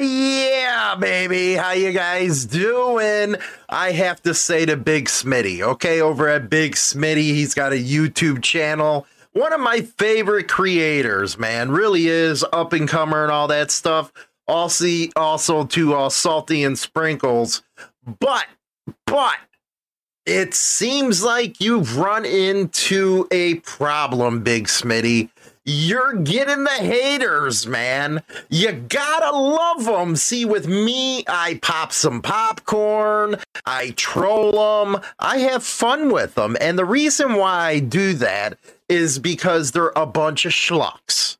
Yeah, baby. How you guys doing? I have to say to Big Smitty, okay, over at Big Smitty, he's got a YouTube channel. One of my favorite creators, man. Really is up and comer and all that stuff. Also, also to uh, salty and sprinkles. But, but it seems like you've run into a problem, Big Smitty you're getting the haters, man. You gotta love them. See, with me, I pop some popcorn, I troll them, I have fun with them. And the reason why I do that is because they're a bunch of schlucks.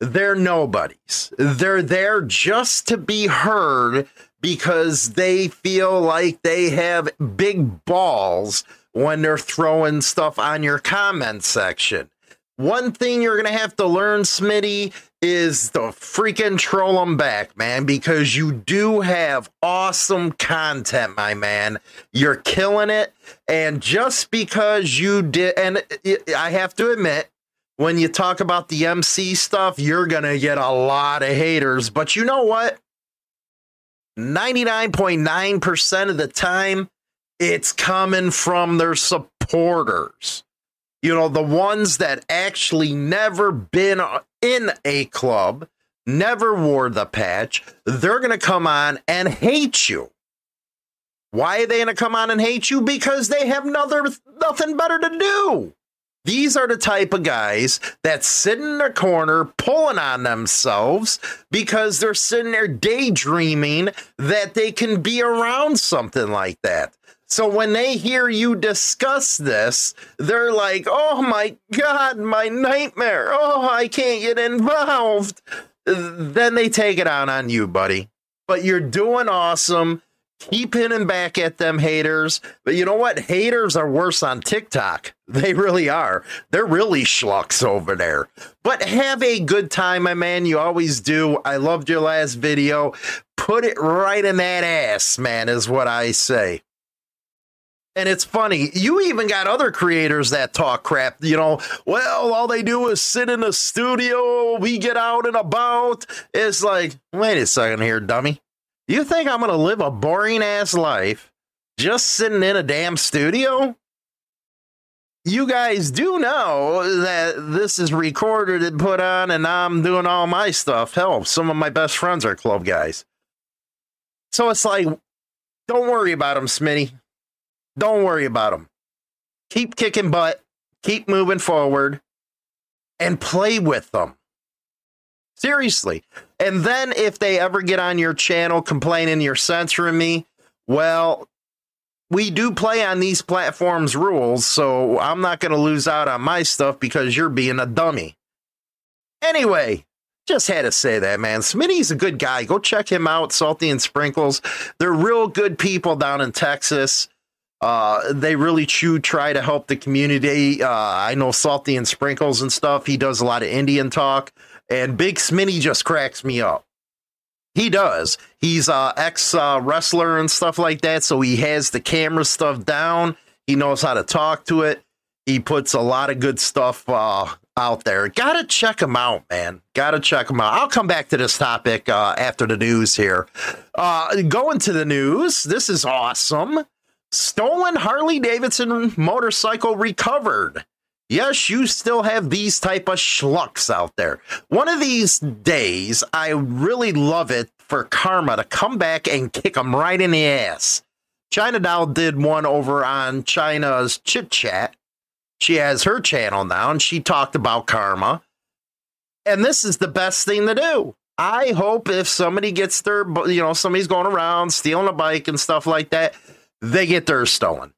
They're nobodies. They're there just to be heard because they feel like they have big balls when they're throwing stuff on your comment section. One thing you're going to have to learn, Smitty, is to freaking troll them back, man, because you do have awesome content, my man. You're killing it. And just because you did, and I have to admit, when you talk about the MC stuff, you're going to get a lot of haters. But you know what? 99.9% of the time, it's coming from their supporters you know, the ones that actually never been in a club, never wore the patch, they're going to come on and hate you. Why are they going to come on and hate you? Because they have another, nothing better to do. These are the type of guys that sit in their corner pulling on themselves because they're sitting there daydreaming that they can be around something like that. So when they hear you discuss this, they're like, oh my God, my nightmare. Oh, I can't get involved. Then they take it out on you, buddy. But you're doing awesome. Keep hitting back at them haters. But you know what? Haters are worse on TikTok. They really are. They're really schlucks over there. But have a good time, my man. You always do. I loved your last video. Put it right in that ass, man, is what I say. And it's funny, you even got other creators that talk crap, you know, well, all they do is sit in the studio, we get out and about. It's like, wait a second here, dummy. You think I'm going to live a boring ass life just sitting in a damn studio? You guys do know that this is recorded and put on, and I'm doing all my stuff. Hell, some of my best friends are club guys. So it's like, don't worry about them, Smitty don't worry about them. Keep kicking butt, keep moving forward, and play with them. Seriously. And then if they ever get on your channel complaining you're censoring me, well, we do play on these platforms rules, so I'm not going to lose out on my stuff because you're being a dummy. Anyway, just had to say that, man. Smitty's a good guy. Go check him out, Salty and Sprinkles. They're real good people down in Texas. Uh, they really chew, try to help the community. Uh, I know Salty and Sprinkles and stuff. He does a lot of Indian talk, and Big Smitty just cracks me up. He does. He's uh, ex uh, wrestler and stuff like that, so he has the camera stuff down. He knows how to talk to it. He puts a lot of good stuff uh, out there. Gotta check him out, man. Gotta check him out. I'll come back to this topic uh, after the news here. Uh, going to the news. This is awesome. Stolen Harley Davidson motorcycle recovered. Yes, you still have these type of schlucks out there. One of these days, I really love it for Karma to come back and kick them right in the ass. China Doll did one over on China's Chit Chat. She has her channel now, and she talked about Karma. And this is the best thing to do. I hope if somebody gets their, you know, somebody's going around stealing a bike and stuff like that, they get theirs stolen.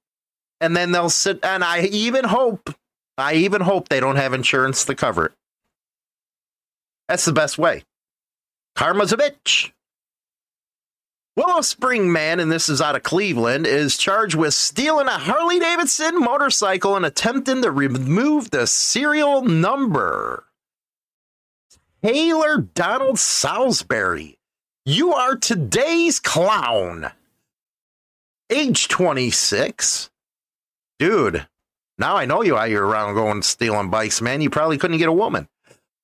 And then they'll sit, and I even hope, I even hope they don't have insurance to cover it. That's the best way. Karma's a bitch. Willow Spring man, and this is out of Cleveland, is charged with stealing a Harley Davidson motorcycle and attempting to remove the serial number. Taylor Donald Salisbury, you are today's clown. Age 26. Dude, now I know you out here around going stealing bikes, man. You probably couldn't get a woman.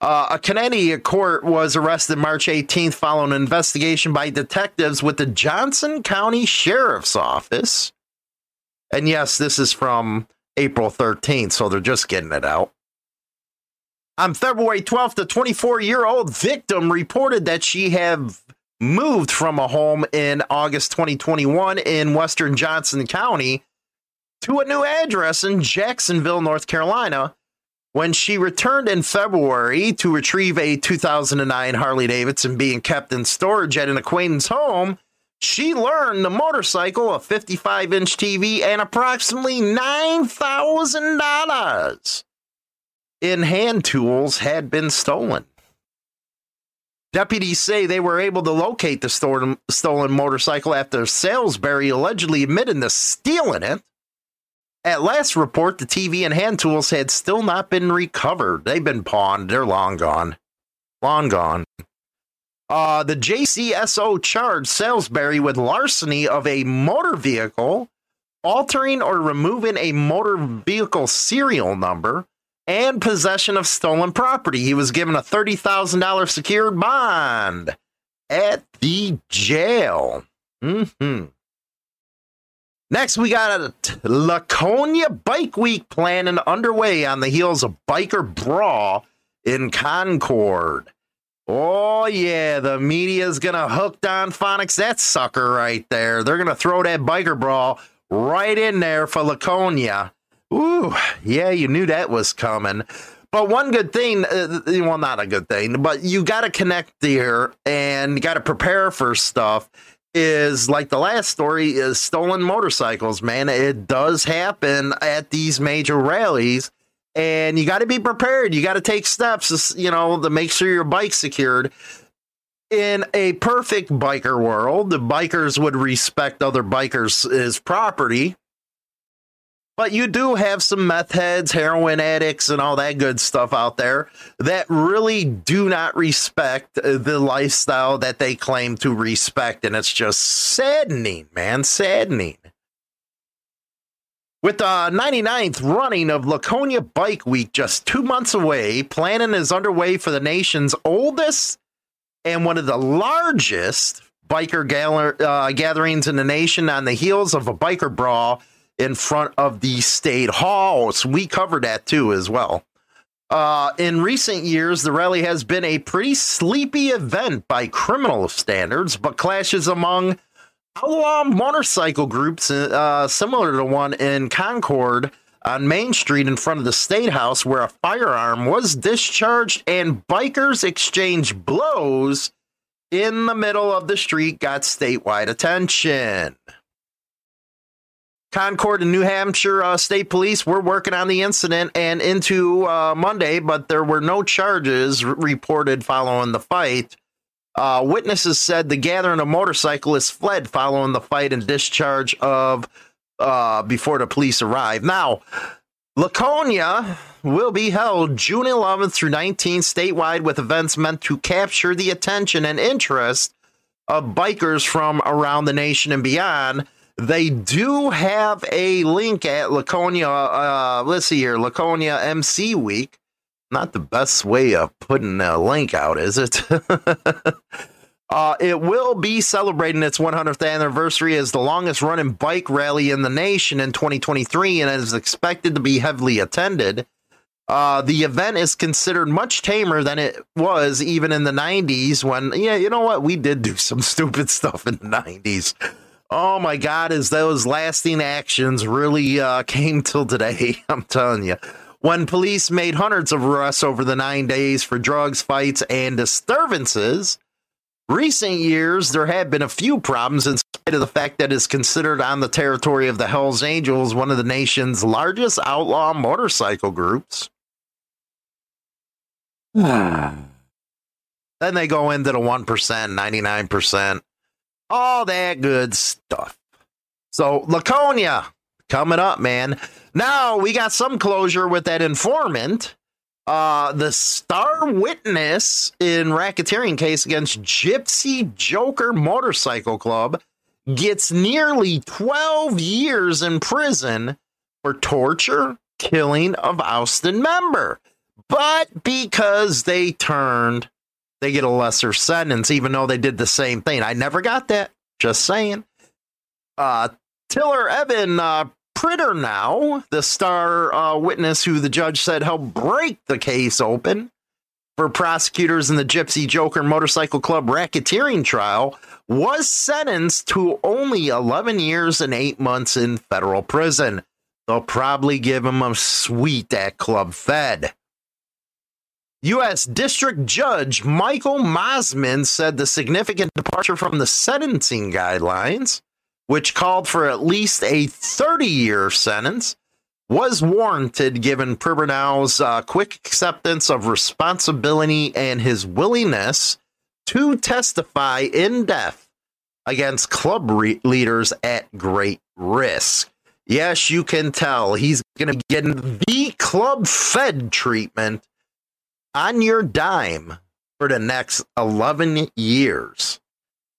Uh, a Connecticut court was arrested March 18th following an investigation by detectives with the Johnson County Sheriff's Office. And yes, this is from April 13th, so they're just getting it out. On February 12th, the 24 year old victim reported that she had moved from a home in August 2021 in Western Johnson County to a new address in Jacksonville, North Carolina when she returned in February to retrieve a 2009 Harley Davidson being kept in storage at an acquaintance home, she learned the motorcycle, a 55 inch TV, and approximately $9,000 in hand tools had been stolen. Deputies say they were able to locate the stolen stolen motorcycle after Salisbury allegedly admitted to stealing it at last report, the TV and hand tools had still not been recovered. They've been pawned. They're long gone. Long gone. Uh, the JCSO charged Salisbury with larceny of a motor vehicle, altering or removing a motor vehicle serial number, and possession of stolen property. He was given a $30,000 secured bond at the jail. Mm-hmm. Next, we got a Laconia Bike Week planning underway on the heels of Biker Brawl in Concord. Oh, yeah, the media's going to hook Don Phonics, that sucker right there. They're going to throw that Biker Brawl right in there for Laconia. Ooh, yeah, you knew that was coming. But one good thing, uh, well, not a good thing, but you got to connect here and you got to prepare for stuff is like the last story is stolen motorcycles, man. It does happen at these major rallies. And you got to be prepared. You got to take steps, you know, to make sure your bike's secured. In a perfect biker world, the bikers would respect other bikers' property but you do have some meth heads, heroin addicts, and all that good stuff out there that really do not respect the lifestyle that they claim to respect. And it's just saddening, man, saddening. With the 99th running of Laconia Bike Week just two months away, planning is underway for the nation's oldest and one of the largest biker gather- uh, gatherings in the nation on the heels of a biker brawl in front of the state halls. We covered that too as well. Uh, in recent years, the rally has been a pretty sleepy event by criminal standards, but clashes among outlaw motorcycle groups, uh, similar to one in Concord on Main Street in front of the State House, where a firearm was discharged and bikers exchanged blows in the middle of the street, got statewide attention. Concord and New Hampshire uh, State Police were working on the incident and into uh, Monday, but there were no charges r- reported following the fight. Uh, witnesses said the gathering of motorcyclists fled following the fight and discharge of uh, before the police arrived. Now, Laconia will be held June 11th through 19th statewide with events meant to capture the attention and interest of bikers from around the nation and beyond. They do have a link at Laconia. Uh, let's see here, Laconia MC Week. Not the best way of putting a link out, is it? uh, it will be celebrating its 100th anniversary as the longest running bike rally in the nation in 2023 and is expected to be heavily attended. Uh, the event is considered much tamer than it was even in the 90s when, yeah, you know what? We did do some stupid stuff in the 90s. Oh my God, as those lasting actions really uh, came till today. I'm telling you. When police made hundreds of arrests over the nine days for drugs, fights, and disturbances, recent years there have been a few problems in spite of the fact that it's considered on the territory of the Hells Angels, one of the nation's largest outlaw motorcycle groups. then they go into the 1%, 99%, all that good stuff. So, Laconia coming up, man. Now we got some closure with that informant. Uh, the star witness in racketeering case against Gypsy Joker Motorcycle Club gets nearly 12 years in prison for torture, killing of Austin member. But because they turned, they get a lesser sentence, even though they did the same thing. I never got that. Just saying. Uh, Tyler Evan uh, Pribbernow, the star uh, witness who the judge said helped break the case open for prosecutors in the Gypsy Joker Motorcycle Club racketeering trial, was sentenced to only 11 years and eight months in federal prison. They'll probably give him a sweet at Club Fed. U.S. District Judge Michael Mosman said the significant departure from the sentencing guidelines which called for at least a 30 year sentence, was warranted given Pribbernow's uh, quick acceptance of responsibility and his willingness to testify in depth against club re- leaders at great risk. Yes, you can tell he's going to be getting the club fed treatment on your dime for the next 11 years.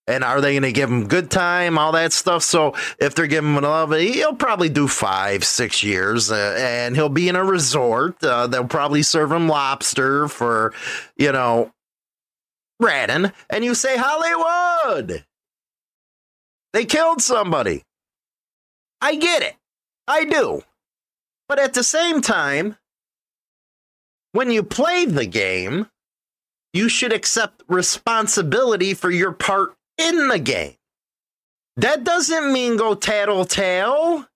And are they going to give him good time, all that stuff? So if they're giving him an 11, he'll probably do five, six years, uh, and he'll be in a resort. Uh, they'll probably serve him lobster for, you know, ratting. And you say Hollywood, they killed somebody. I get it, I do. But at the same time, when you play the game, you should accept responsibility for your part in the game. That doesn't mean go tattletale.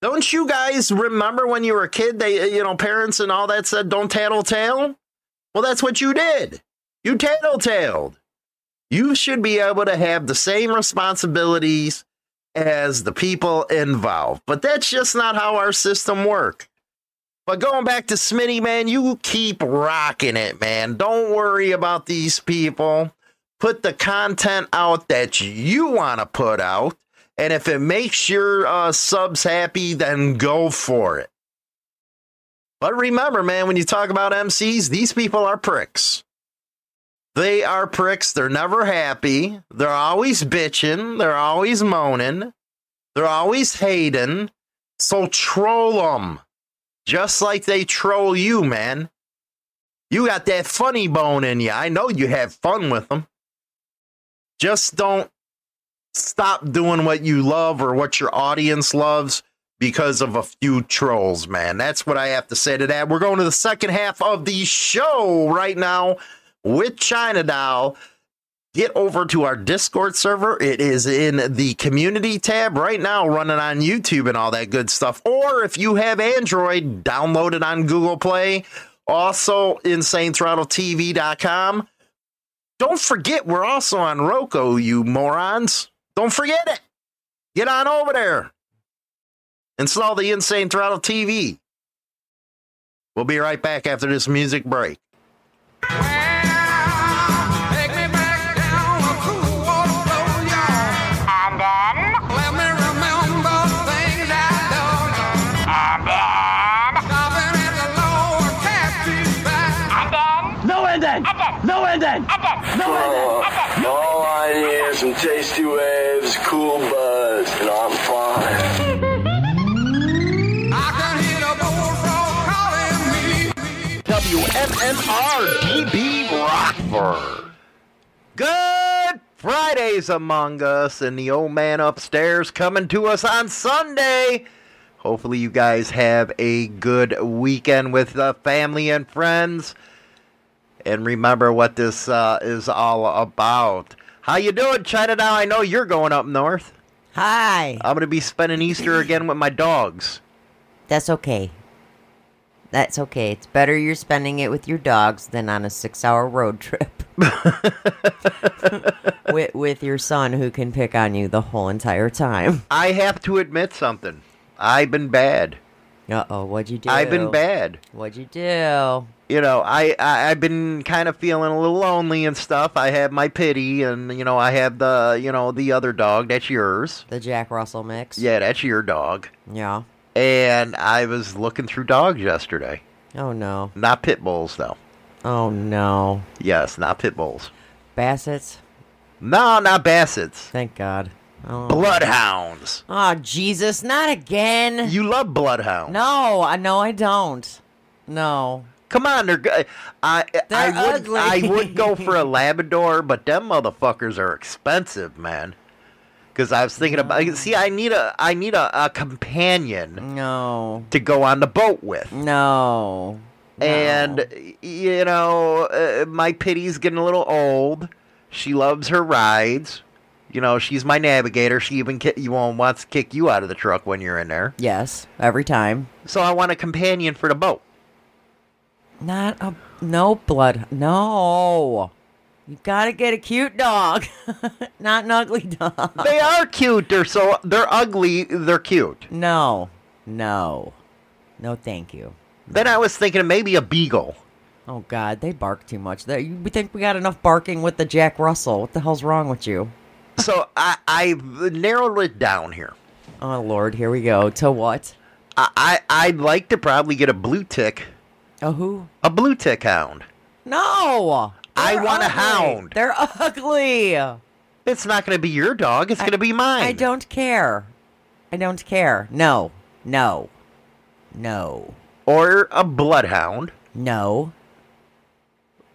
Don't you guys remember when you were a kid? They, you know, parents and all that said, "Don't tattletale." Well, that's what you did. You tattletaled. You should be able to have the same responsibilities as the people involved, but that's just not how our system works. But going back to Smitty, man, you keep rocking it, man. Don't worry about these people put the content out that you want to put out. And if it makes your uh, subs happy, then go for it. But remember, man, when you talk about MCs, these people are pricks. They are pricks. They're never happy. They're always bitching. They're always moaning. They're always hating. So troll them. Just like they troll you, man. You got that funny bone in you. I know you have fun with them. Just don't stop doing what you love or what your audience loves because of a few trolls, man. That's what I have to say to that. We're going to the second half of the show right now with China Doll. Get over to our Discord server. It is in the community tab right now, running on YouTube and all that good stuff. Or if you have Android, download it on Google Play. Also, InsaneThrottleTV.com. Don't forget, we're also on Roku, you morons. Don't forget it. Get on over there. Install the Insane Throttle TV. We'll be right back after this music break. WMMR DB Rockford. Good Fridays among us, and the old man upstairs coming to us on Sunday. Hopefully, you guys have a good weekend with the family and friends and remember what this uh, is all about. How you doing, China? Now I know you're going up north. Hi. I'm going to be spending Easter again with my dogs. That's okay. That's okay. It's better you're spending it with your dogs than on a six hour road trip. with, with your son who can pick on you the whole entire time. I have to admit something. I've been bad. Uh oh, what'd you do? I've been bad. What'd you do? You know, I, I I've been kind of feeling a little lonely and stuff. I have my pity, and you know, I have the you know the other dog. That's yours. The Jack Russell mix? Yeah, that's your dog. Yeah. And I was looking through dogs yesterday. Oh no. Not pit bulls, though. Oh no. Yes, not pit bulls. Bassets? No, not bassets. Thank God. Oh. Bloodhounds. Oh Jesus, not again. You love bloodhounds. No, I no, I don't. No. Come on, they're good. I They're I would ugly. I would go for a Labrador, but them motherfuckers are expensive, man. Because I was thinking about see, I need a I need a, a companion No. to go on the boat with, No. No. and you know uh, my pity's getting a little old. She loves her rides. You know, she's my navigator. She even ki- you won't wants to kick you out of the truck when you're in there. Yes, every time. So I want a companion for the boat. Not a no blood. No. You gotta get a cute dog, not an ugly dog. They are cute. They're so they're ugly. They're cute. No, no, no. Thank you. Then I was thinking maybe a beagle. Oh God, they bark too much. They, we think we got enough barking with the Jack Russell? What the hell's wrong with you? So I I've narrowed it down here. Oh Lord, here we go. To what? I, I I'd like to probably get a blue tick, Oh who? a blue tick hound. No. I want a hound. They're ugly. It's not going to be your dog. It's going to be mine. I don't care. I don't care. No. No. No. Or a bloodhound. No.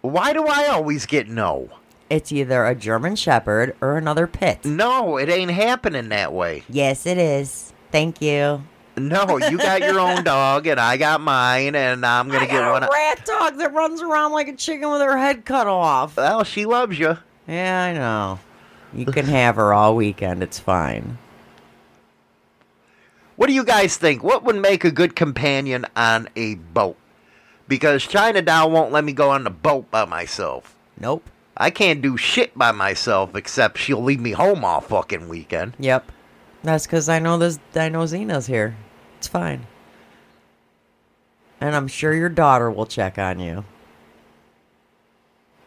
Why do I always get no? It's either a German Shepherd or another pit. No, it ain't happening that way. Yes, it is. Thank you. No, you got your own dog and I got mine, and I'm going I to get one. a rat dog that runs around like a chicken with her head cut off. Well, she loves you. Yeah, I know. You can have her all weekend. It's fine. What do you guys think? What would make a good companion on a boat? Because China Doll won't let me go on the boat by myself. Nope. I can't do shit by myself except she'll leave me home all fucking weekend. Yep. That's because I know this. I know Xena's here. It's fine. And I'm sure your daughter will check on you.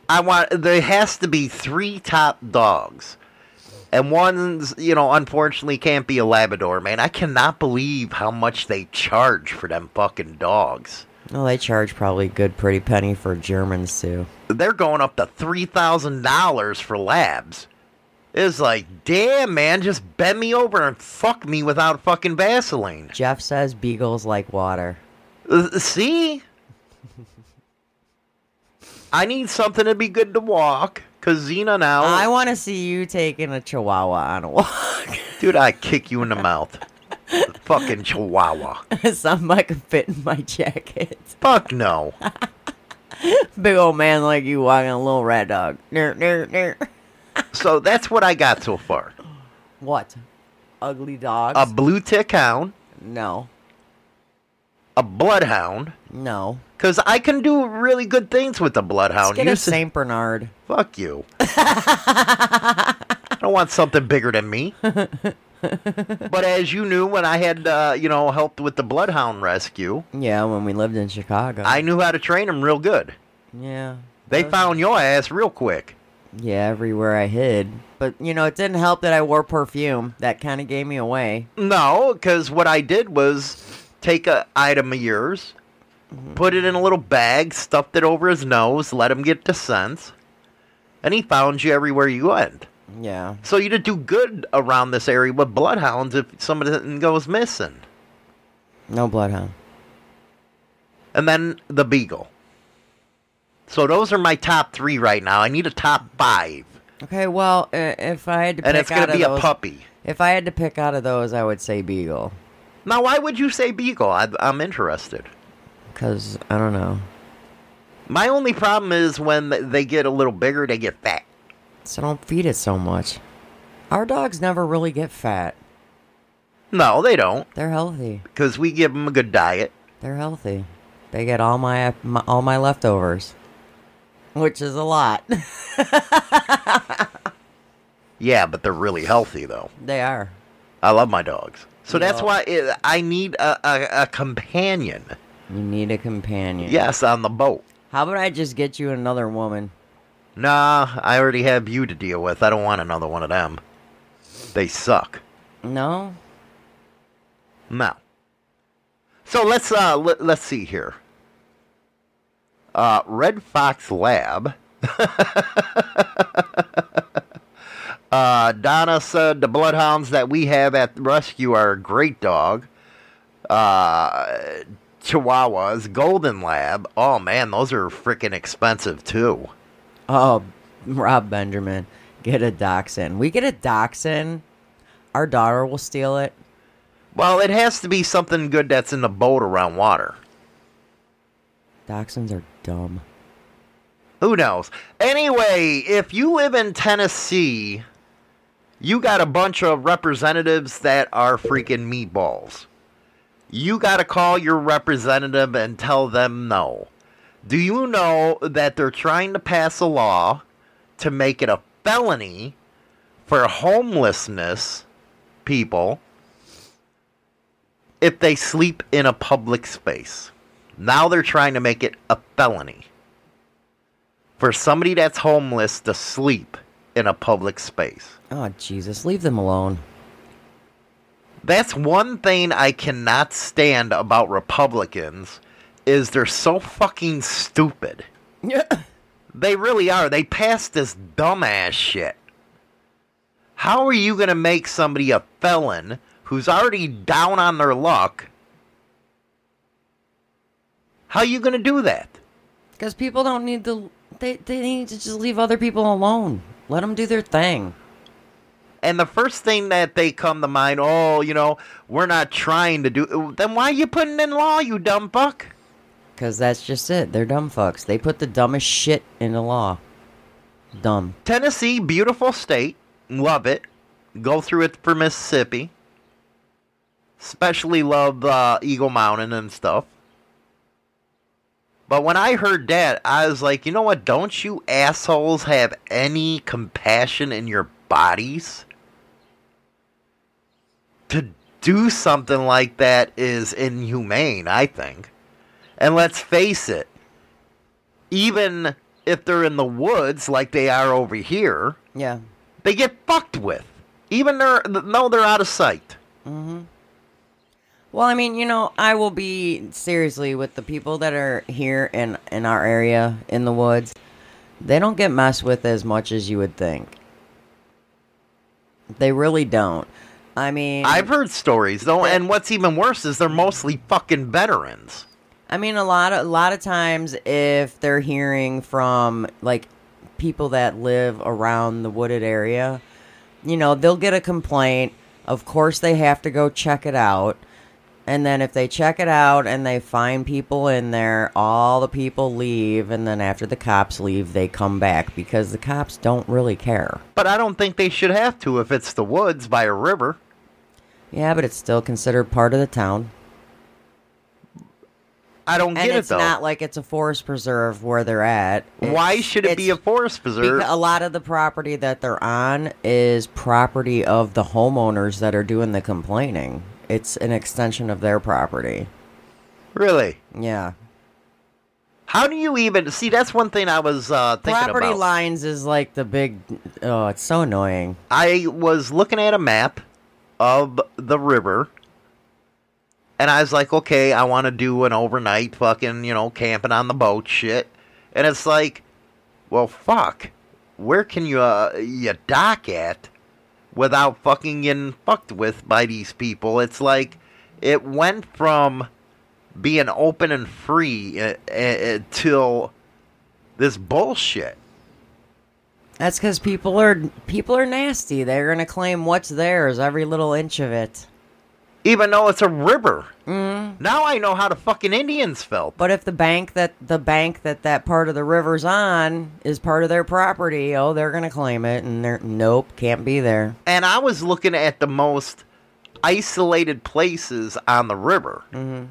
I want there has to be three top dogs. And one's, you know, unfortunately can't be a Labrador, man. I cannot believe how much they charge for them fucking dogs. Well, they charge probably a good pretty penny for Germans too. They're going up to three thousand dollars for labs. It's like, damn man, just bend me over and fuck me without fucking Vaseline. Jeff says beagles like water. Uh, see? I need something to be good to walk. Cause Xena now, I want to see you taking a chihuahua on a walk. dude, I kick you in the mouth. fucking Chihuahua. Something I can fit in my jacket. Fuck no. Big old man like you walking a little rat dog. Ner, ner, ner. So that's what I got so far. What? Ugly dogs? A blue tick hound, no. a bloodhound. No. Cause I can do really good things with the Let's bloodhound. get You a Saint Bernard. Fuck you. I don't want something bigger than me. but as you knew, when I had, uh, you know, helped with the bloodhound rescue, Yeah, when we lived in Chicago. I knew how to train them real good. yeah. They found your ass real quick. Yeah, everywhere I hid. But, you know, it didn't help that I wore perfume. That kind of gave me away. No, because what I did was take a item of yours, mm-hmm. put it in a little bag, stuffed it over his nose, let him get the sense, and he found you everywhere you went. Yeah. So you'd do good around this area with bloodhounds if somebody goes missing. No bloodhound. And then the beagle. So those are my top three right now. I need a top five, Okay, well, uh, if I had to and pick it's going out to of be a those, puppy. If I had to pick out of those, I would say beagle. Now, why would you say beagle? I, I'm interested. Because, I don't know. My only problem is when they get a little bigger, they get fat. So don't feed it so much. Our dogs never really get fat. No, they don't, They're healthy. because we give them a good diet. They're healthy. They get all my, my all my leftovers, which is a lot. Yeah, but they're really healthy though. they are. I love my dogs. So that's Yeah. why it, I need a, a, a companion. You need a companion. Yes, on the boat. How about I just get you another woman? Nah, I already have you to deal with. I don't want another one of them. They suck. No. No. So let's uh let, let's see here. Uh Red Fox Lab. uh Donna said the bloodhounds that we have at the rescue are a great dog. Uh Chihuahuas, Golden Lab. Oh man, those are freaking expensive too. Oh, Rob Benjamin, get a dachshund. We get a dachshund. Our daughter will steal it. Well, it has to be something good that's in the boat around water. Dachshunds are dumb. Who knows? Anyway, if you live in Tennessee, you got a bunch of representatives that are freaking meatballs. You got to call your representative and tell them no. Do you know that they're trying to pass a law to make it a felony for homelessness people if they sleep in a public space? Now they're trying to make it a felony for somebody that's homeless to sleep in a public space. Oh, Jesus. Leave them alone. That's one thing I cannot stand about Republicans is they're so fucking stupid. Yeah. They really are. They pass this dumbass shit. How are you going to make somebody a felon who's already down on their luck? How are you going to do that? Because people don't need to. They, they need to just leave other people alone. Let them do their thing. And the first thing that they come to mind, oh, you know, we're not trying to do. Then why are you putting in law, you dumb fuck? Because that's just it. They're dumb fucks. They put the dumbest shit in the law. Dumb. Tennessee, beautiful state. Love it. Go through it for Mississippi. Especially love uh, Eagle Mountain and stuff. But when I heard that, I was like, you know what? Don't you assholes have any compassion in your bodies? To do something like that is inhumane, I think. And let's face it, even if they're in the woods like they are over here, Yeah. they get fucked with. Even they're no, they're out of sight. Mm-hmm. Well, I mean, you know, I will be seriously with the people that are here in in our area in the woods. They don't get messed with as much as you would think. They really don't. I mean, I've heard stories though, and what's even worse is they're mostly fucking veterans. I mean, a lot of a lot of times, if they're hearing from like people that live around the wooded area, you know, they'll get a complaint. Of course, they have to go check it out, and then if they check it out and they find people in there, all the people leave, and then after the cops leave, they come back because the cops don't really care. But I don't think they should have to if it's the woods by a river. Yeah, but it's still considered part of the town. I don't And get it though. it's not like it's a forest preserve where they're at. Why should it be a forest preserve? A lot of the property that they're on is property of the homeowners that are doing the complaining. It's an extension of their property. really? Yeah. How do you even see? That's one thing I was uh, thinking about? Property about. lines is like the big. Oh, it's so annoying. I was looking at a map of the river, and I was like, okay, I want to do an overnight fucking, you know, camping on the boat shit. And it's like, well, fuck. Where can you, uh, you dock at without fucking getting fucked with by these people? It's like, it went from being open and free uh, uh, till this bullshit. That's because people are people are nasty. They're gonna claim what's theirs, every little inch of it. Even though it's a river. Mm. Now I know how the fucking Indians felt. But if the bank that the bank that that part of the river's on is part of their property, oh, they're gonna claim it, and they're nope, can't be there. And I was looking at the most isolated places on the river. Mm-hmm.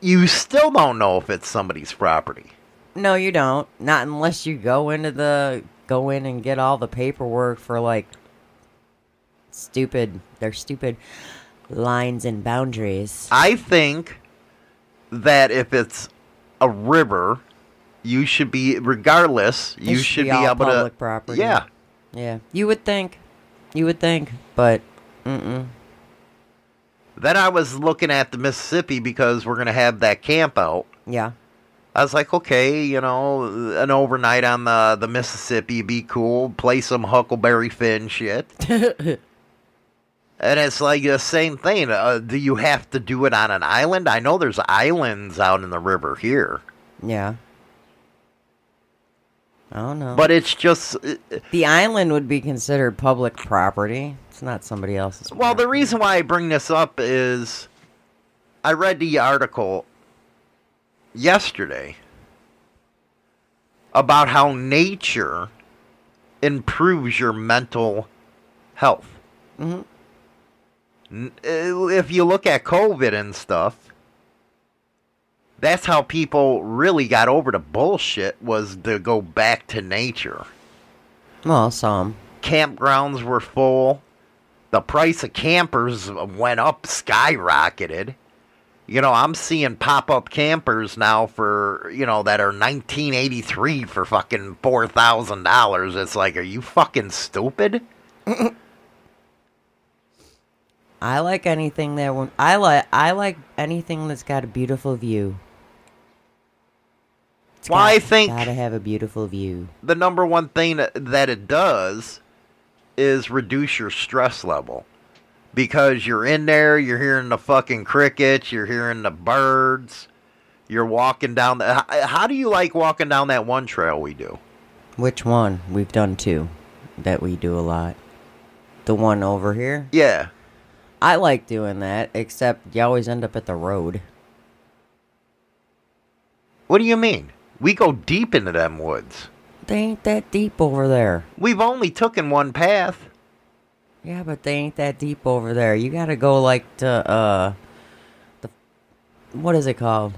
you still don't know if it's somebody's property. No, you don't. Not unless you go into the go in and get all the paperwork for like stupid they're stupid lines and boundaries. I think that if it's a river, you should be regardless. you should be be, all able public to. property. Yeah, Yeah. You would think. You would think, but mm-mm. Then I was looking at the Mississippi because we're gonna have that camp out. Yeah. I was like, okay, you know, an overnight on the the Mississippi be cool. Play some Huckleberry Finn shit. and it's like the same thing. Uh, do you have to do it on an island? I know there's islands out in the river here, Yeah. I don't know. but it's just uh, the island would be considered public property. It's not somebody else's. Well, the reason why I bring this up is I read the article yesterday about how nature improves your mental health. Mhm. Uh, If you look at COVID and stuff, that's how people really got over the bullshit was to go back to nature Well, some. campgrounds were full. The price of campers went up, skyrocketed. You know, I'm seeing pop up campers now for, you know, that are 1983 for fucking $4,000. It's like, are you fucking stupid? I like anything that won't- I like. I like anything that's got a beautiful view. It's Well, I think- gotta have a beautiful view. The number one thing that, it does is reduce your stress level. Because you're in there, you're hearing the fucking crickets, you're hearing the birds, you're walking down the. How do you like walking down that one trail we do? Which one? We've done two that we do a lot. The one over here. Yeah. I like doing that, except you always end up at the road. What do you mean? We go deep into them woods. They ain't that deep over there. We've only taken one path. Yeah, but they ain't that deep over there. You gotta go like to uh the what is it called?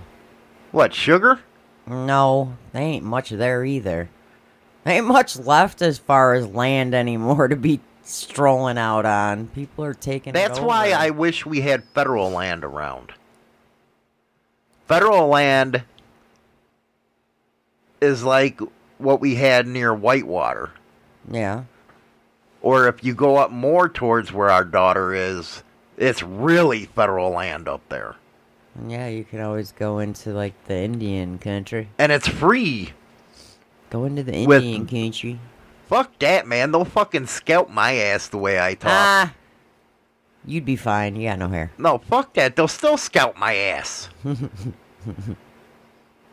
What, sugar? No, they ain't much there either. Ain't much left as far as land anymore to be strolling out on. People are taking. it That's why. I wish we had federal land around. Federal land is like what we had near Whitewater. Yeah. Or if you go up more towards where our daughter is, it's really federal land up there. Yeah, you can always go into like the Indian country. And it's free. Go into the With- Indian country. Fuck that, man. They'll fucking scalp my ass the way I talk. Ah, you'd be fine. You got no hair. No, fuck that. They'll still scalp my ass.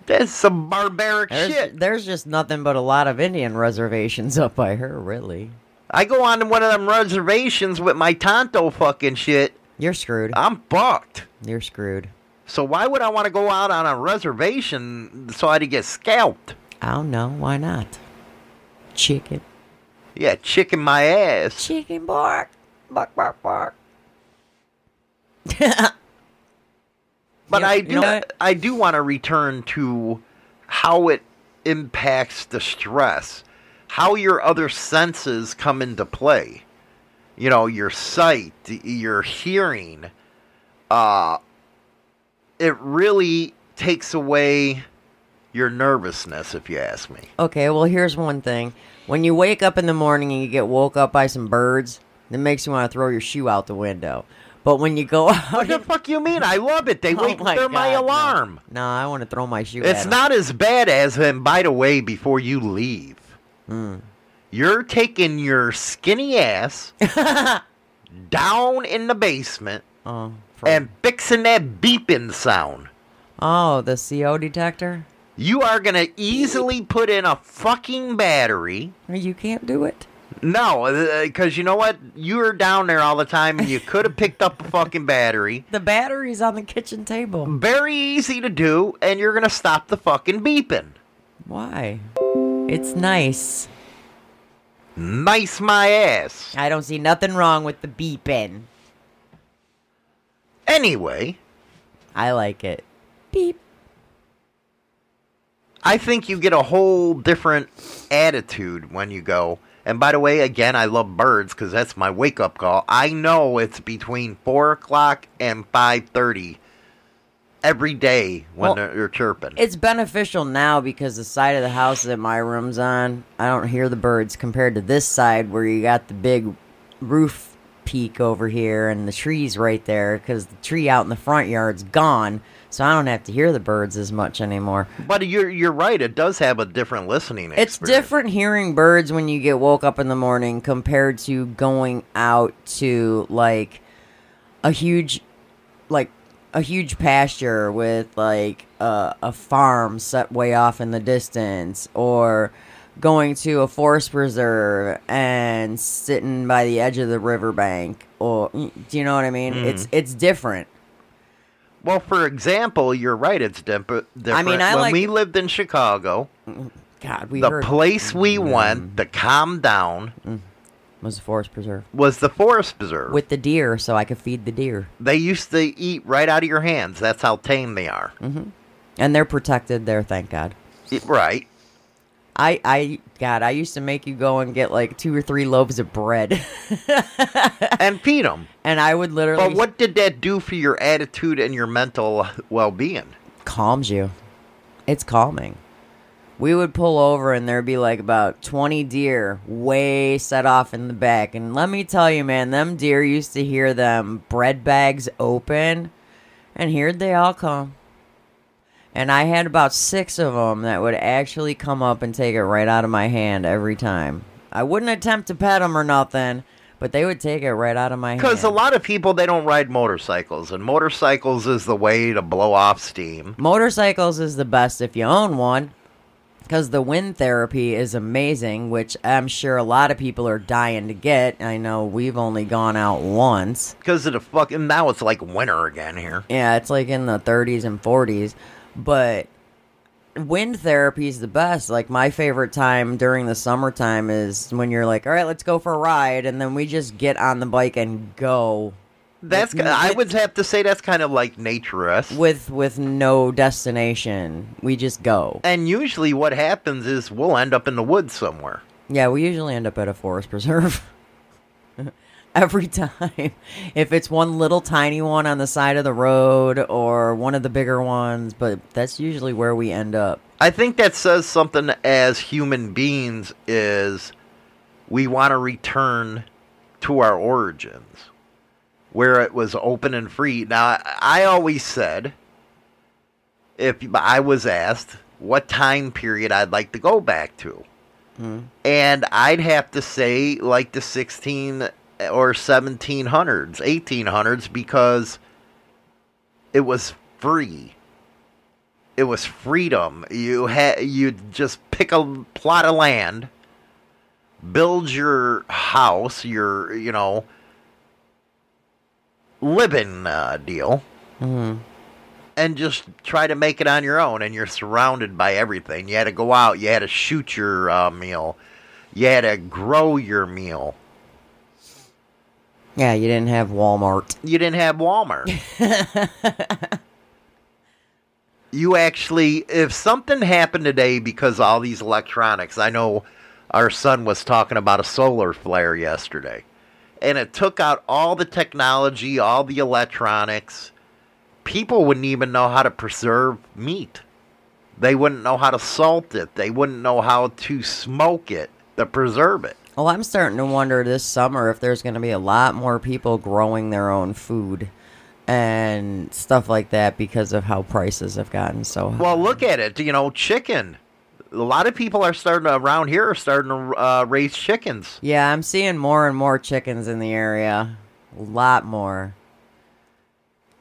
That's some barbaric There's, shit. there's just nothing but a lot of Indian reservations up by her, really. I go on to one of them reservations with my Tonto fucking shit. You're screwed. I'm fucked. You're screwed. So why would I want to go out on a reservation so I'd get scalped? I don't know. Why not? Chicken. Yeah, chicken my ass. Chicken bark. Bark, bark, bark. But I do know? I do want to return to how it impacts the stress. How your other senses come into play. You know, your sight, your hearing. Uh it really takes away your nervousness if you ask me. Okay, well, here's one thing. When you wake up in the morning and you get woke up by some birds, it makes you want to throw your shoe out the window. But when you go out, What the fuck you mean? I love it. They Oh wake my they're my God, no. alarm. no, I want to throw my shoe. It's not as bad as and by the way, before you leave, Hmm. you're taking your skinny ass down in the basement Oh, and fixing that beeping sound. oh, the CO detector. You are gonna easily put in a fucking battery. You can't do it. No, uh, because you know what? You were down there all the time and you could have picked up a fucking battery. The battery's on the kitchen table. Very easy to do, and you're gonna stop the fucking beeping. Why? It's nice. Nice my ass. I don't see nothing wrong with the beeping. Anyway, I like it. beep. I think you get a whole different attitude when you go. And by the way, again, I love birds because that's my wake up call. I know it's between four o'clock and five thirty every day when Well, they're, they're chirping. It's beneficial now because the side of the house that my room's on, I don't hear the birds compared to this side where you got the big roof peak over here and the trees right there because the tree out in the front yard's gone. So I don't have to hear the birds as much anymore. but you're you're right. It does have a different listening. It's different hearing birds when you get woke up in the morning compared to going out to like a huge like a huge pasture with like a, a farm set way off in the distance or going to a forest preserve and sitting by the edge of the riverbank or do you know what I mean? Hmm. It's it's different. Well, for example, you're right. It's dip- uh, different. mean, I when like- we lived in Chicago, God, we the heard place we mm. went to calm down mm. was the forest preserve was the forest preserve. with the deer so I could feed the deer. they used to eat right out of your hands. That's how tame they are. Mm-hmm. And they're protected there, thank God. It- right. I, I, God, I used to make you go and get like two or three loaves of bread, And feed them. and I would literally But what did that do for your attitude and your mental well-being? calms you. It's calming. We would pull over, and there'd be like about twenty deer way set off in the back. And let me tell you, man, them deer used to hear them bread bags open, and here'd they all come. And I had about six of them that would actually come up and take it right out of my hand every time. I wouldn't attempt to pet them or nothing, but they would take it right out of my hand. Because a lot of people they don't ride motorcycles, and motorcycles is the way to blow off steam. Motorcycles is the best if you own one. Because the wind therapy is amazing, which I'm sure a lot of people are dying to get. I know we've only gone out once. Because of the fucking now it's like winter again here. Yeah, it's like in the 30s and 40s. But wind therapy is the best. Like, my favorite time during the summertime is when you're like, all right, let's go for a ride. And then we just get on the bike and go That's With- I would have to say that's kind of like naturist. with with no destination. We just go. and usually what happens is we'll end up in the woods somewhere. Yeah, we usually end up at a forest preserve. Every time. If it's one little tiny one on the side of the road or one of the bigger ones, but that's usually where we end up. I think that says something as human beings is we want to return to our origins where it was open and free. Now, I always said if I was asked what time period I'd like to go back to. Hmm. And I'd have to say like the 16 or 1700s, 1800s because it was free it was freedom. You had you just pick a plot of land, build your house, your you know living uh, deal, and just try to make it on your own. And you're surrounded by everything. You had to go out. You had to shoot your uh, meal. You had to grow your meal. Yeah, you didn't have Walmart. you didn't have Walmart. you actually, if something happened today because of all these electronics, I know our son was talking about a solar flare yesterday, and it took out all the technology, all the electronics. People wouldn't even know how to preserve meat. They wouldn't know how to salt it. They wouldn't know how to smoke it to preserve it. Well, I'm starting to wonder this summer if there's going to be a lot more people growing their own food and stuff like that because of how prices have gotten so high. Well, look at it. You know, chicken. A lot of people are starting to, around here are starting to uh, raise chickens. Yeah, I'm seeing more and more chickens in the area. A lot more.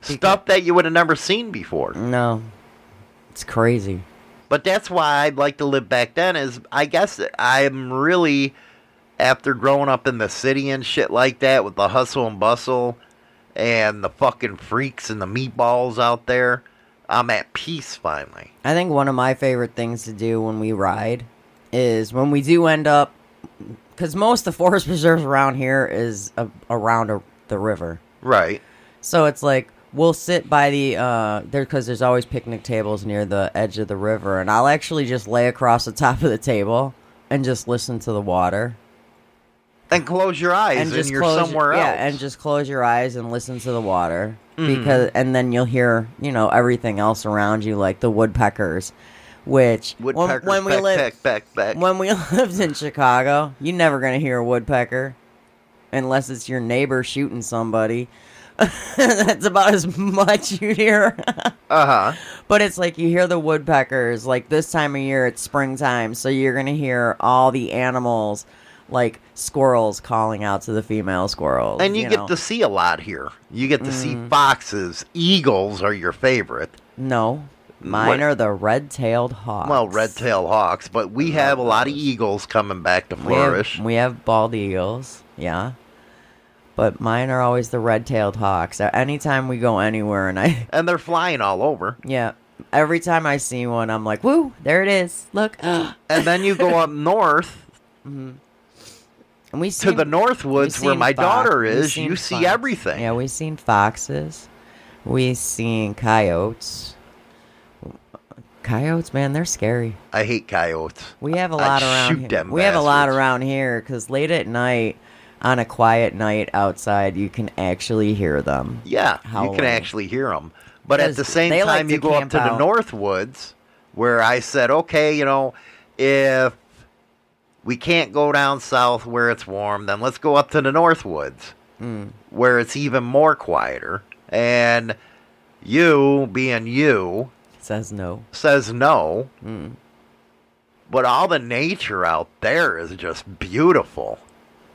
Stuff that you would have never seen before. No. It's crazy. But that's why I'd like to live back then. Is I guess I'm really after growing up in the city and shit like that with the hustle and bustle and the fucking freaks and the meatballs out there. I'm at peace finally. I think one of my favorite things to do when we ride is when we do end up, because most of the forest preserves around here is a, around a, the river. Right. So it's like we'll sit by the uh there because there's always picnic tables near the edge of the river, and I'll actually just lay across the top of the table and just listen to the water. Then close your eyes and, just you're close somewhere yeah, else. and just close your eyes and listen to the water Mm-hmm. because and then you'll hear you know everything else around you like the woodpeckers, which when- Woodpeckers, when, we peck, lived peck, peck, peck. when we lived in Chicago, you're never gonna hear a woodpecker unless it's your neighbor shooting somebody. That's about as much you hear. Uh huh. But it's like you hear the woodpeckers, like this time of year, it's springtime, so you're gonna hear all the animals, like squirrels calling out to the female squirrels. And you, get know. to see a lot here. You get to see Mm. foxes. Eagles are your favorite. no, mine What- are the red-tailed hawks. Well, red-tailed hawks, but we have a lot of eagles coming back to We flourish. have, we have bald eagles, yeah. But mine are always the red-tailed hawks. Anytime we go anywhere, and I, and they're flying all over. yeah, every time I see one, I'm like, "Woo! There it is! Look!" and And then you go up north we to the North Woods where my fox- daughter is. You see everything. Yeah, we've seen foxes. We've seen coyotes. Coyotes, man, they're scary. I hate coyotes. We have a lot around. shoot here. them We have a lot around here because late at night, on a quiet night outside, you can actually hear them. Yeah, you can actually hear them. But at the same they like time, you go up to the out. North Woods, where I said, okay, you know, if we can't go down south where it's warm, then let's go up to the North Woods, Hmm. where it's even more quieter. And you, being you, Says no. says no. Hmm. But all the nature out there is just beautiful.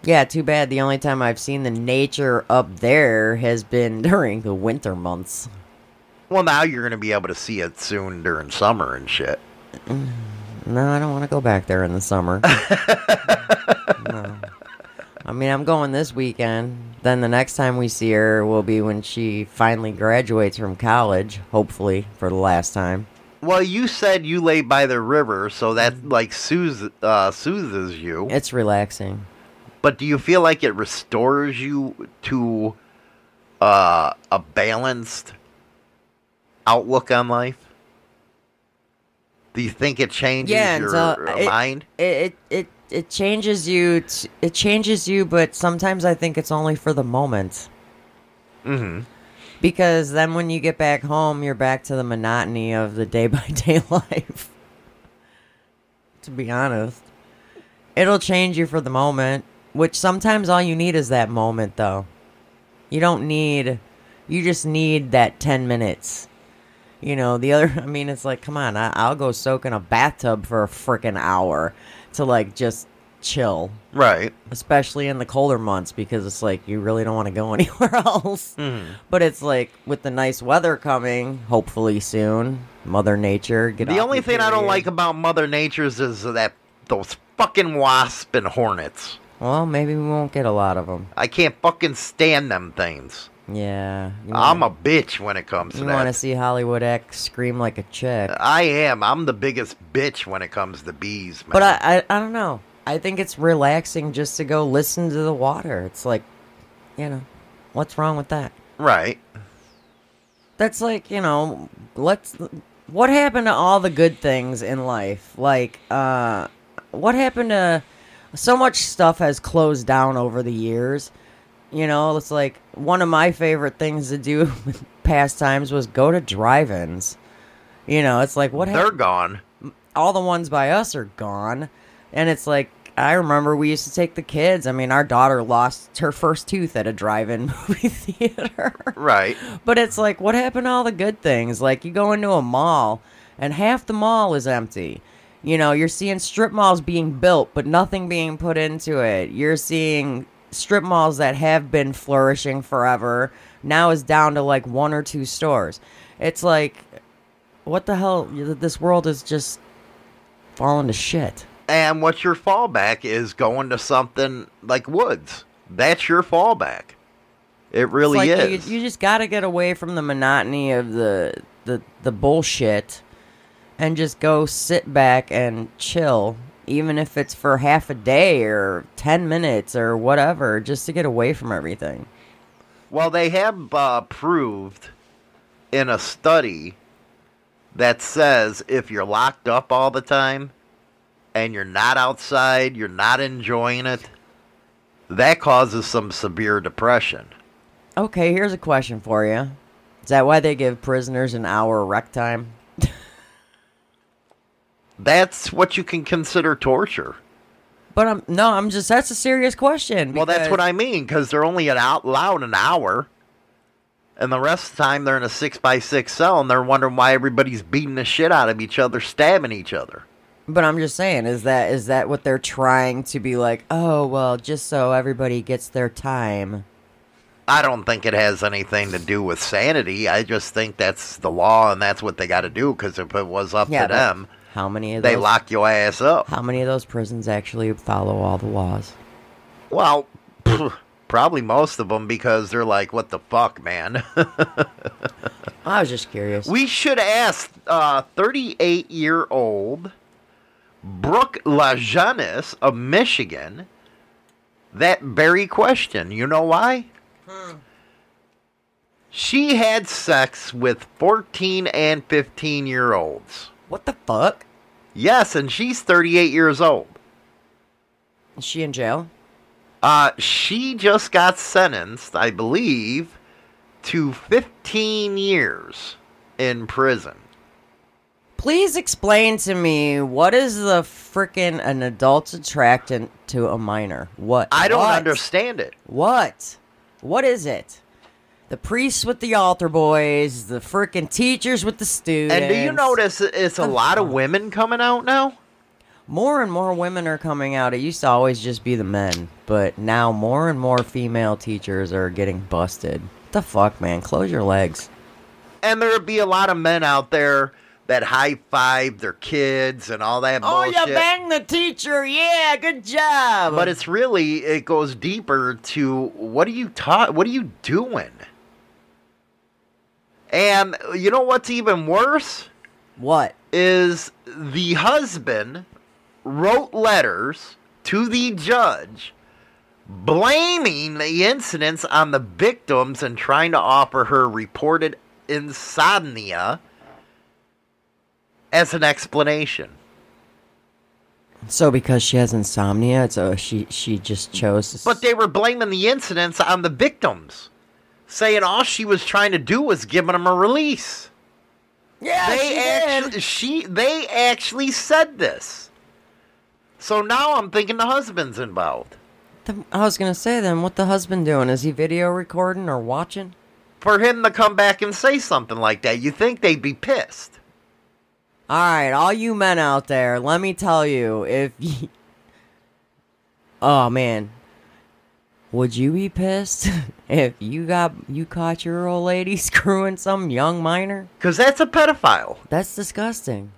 Yeah, too bad. The only time I've seen the nature up there has been during the winter months. Well, now you're going to be able to see it soon during summer and shit. No, I don't want to go back there in the summer. no. I mean, I'm going this weekend. Then the next time we see her will be when she finally graduates from college, hopefully for the last time. Well, you said you lay by the river, so that like soothes, uh, soothes you. It's relaxing. But do you feel like it restores you to uh, a balanced outlook on life? Do you think it changes Yeah, your until- uh, it- mind? It it it, it changes you. T- it changes you, but sometimes I think it's only for the moment. Mm-hmm. Because then when you get back home, you're back to the monotony of the day by day life. to be honest, it'll change you for the moment, which sometimes all you need is that moment, though. You don't need, you just need that 10 minutes. You know, the other, I mean, it's like, come on, I, I'll go soak in a bathtub for a freaking hour to like just chill Right. especially in the colder months because it's like you really don't want to go anywhere else. Mm-hmm. But it's like with the nice weather coming, hopefully soon, Mother Nature get The only thing I don't like about Mother Nature's is that those fucking wasps and hornets. Well, maybe we won't get a lot of them. I can't fucking stand them things. Yeah, you I'm wanna, a bitch when it comes to you that. want to see Hollywood X scream like a chick. I am. I'm the biggest bitch when it comes to bees, man. But I, I, I don't know. I think it's relaxing just to go listen to the water. It's like, you know, what's wrong with that? right. that's like you know let's what happened to all the good things in life like uh what happened to so much stuff has closed down over the years you know it's like one of my favorite things to do with pastimes was go to drive-ins you know it's like what They're happened gone. all the ones by us are gone and it's like I remember we used to take the kids. I mean, our daughter lost her first tooth at a drive-in movie theater. Right. But it's like, what happened to all the good things? Like, you go into a mall, and half the mall is empty. You know, you're seeing strip malls being built, but nothing being put into it. You're seeing strip malls that have been flourishing forever now is down to like one or two stores. It's like, what the hell? This world is just falling to shit. And what's your fallback is going to something like woods. That's your fallback. It really like is. You, you just got to get away from the monotony of the, the the bullshit, and just go sit back and chill, even if it's for half a day or ten minutes or whatever, just to get away from everything. well, they have uh, proved in a study that says if you're locked up all the time and you're not outside, you're not enjoying it, that causes some severe depression. Okay, here's a question for you. Is that why they give prisoners an hour rec time? That's what you can consider torture. But I'm no, I'm just that's a serious question. Well, that's what I mean because they're only an out loud an hour, and the rest of the time they're in a six by six cell and they're wondering why everybody's beating the shit out of each other, stabbing each other. But I'm just saying, is that is that what they're trying to be like? Oh well, just so everybody gets their time. I don't think it has anything to do with sanity. I just think that's the law and that's what they got to do. Because if it was up Yeah, to them, How many of they those? lock your ass up. How many of those prisons actually follow all the laws? Well, probably most of them because they're like, "What the fuck, man." I was just curious. We should ask uh, 38 year old Brooke LaJeunesse of Michigan that very question. You know why? She had sex with 14 and 15 year olds. What the fuck? Yes, and she's 38 years old. Is she in jail? Uh, she just got sentenced, I believe, to 15 years in prison. Please explain to me what is the frickin' an adult's attractant to a minor? What? I don't What? understand it. What? What is it? The priests with the altar boys, the frickin' teachers with the students. And do you notice it's a lot of women coming out now? More and more women are coming out. It used to always just be the men, but now more and more female teachers are getting busted. What the fuck, man? Close your legs. And there'd be a lot of men out there that high five their kids and all that Oh, bullshit. you banged the teacher. Yeah, good job. but it's really it goes deeper to what are you ta- what are you doing? And you know what's even worse what? is the husband wrote letters to the judge blaming the incidents on the victims and trying to offer her reported insomnia as an explanation. So because she has insomnia, it's a, she she just chose. To, But they were blaming the incidents on the victims, saying all she was trying to do was giving him a release. yeah, they she did. actually she they actually said this. So now I'm thinking the husband's involved. The- I was gonna say then, what the husband doing? Is he video recording or watching? For him to come back and say something like that, you think they'd be pissed. All right, all you men out there, let me tell you, if you, oh man, would you be pissed if you got you caught your old lady screwing some young minor? Because that's a pedophile. That's disgusting.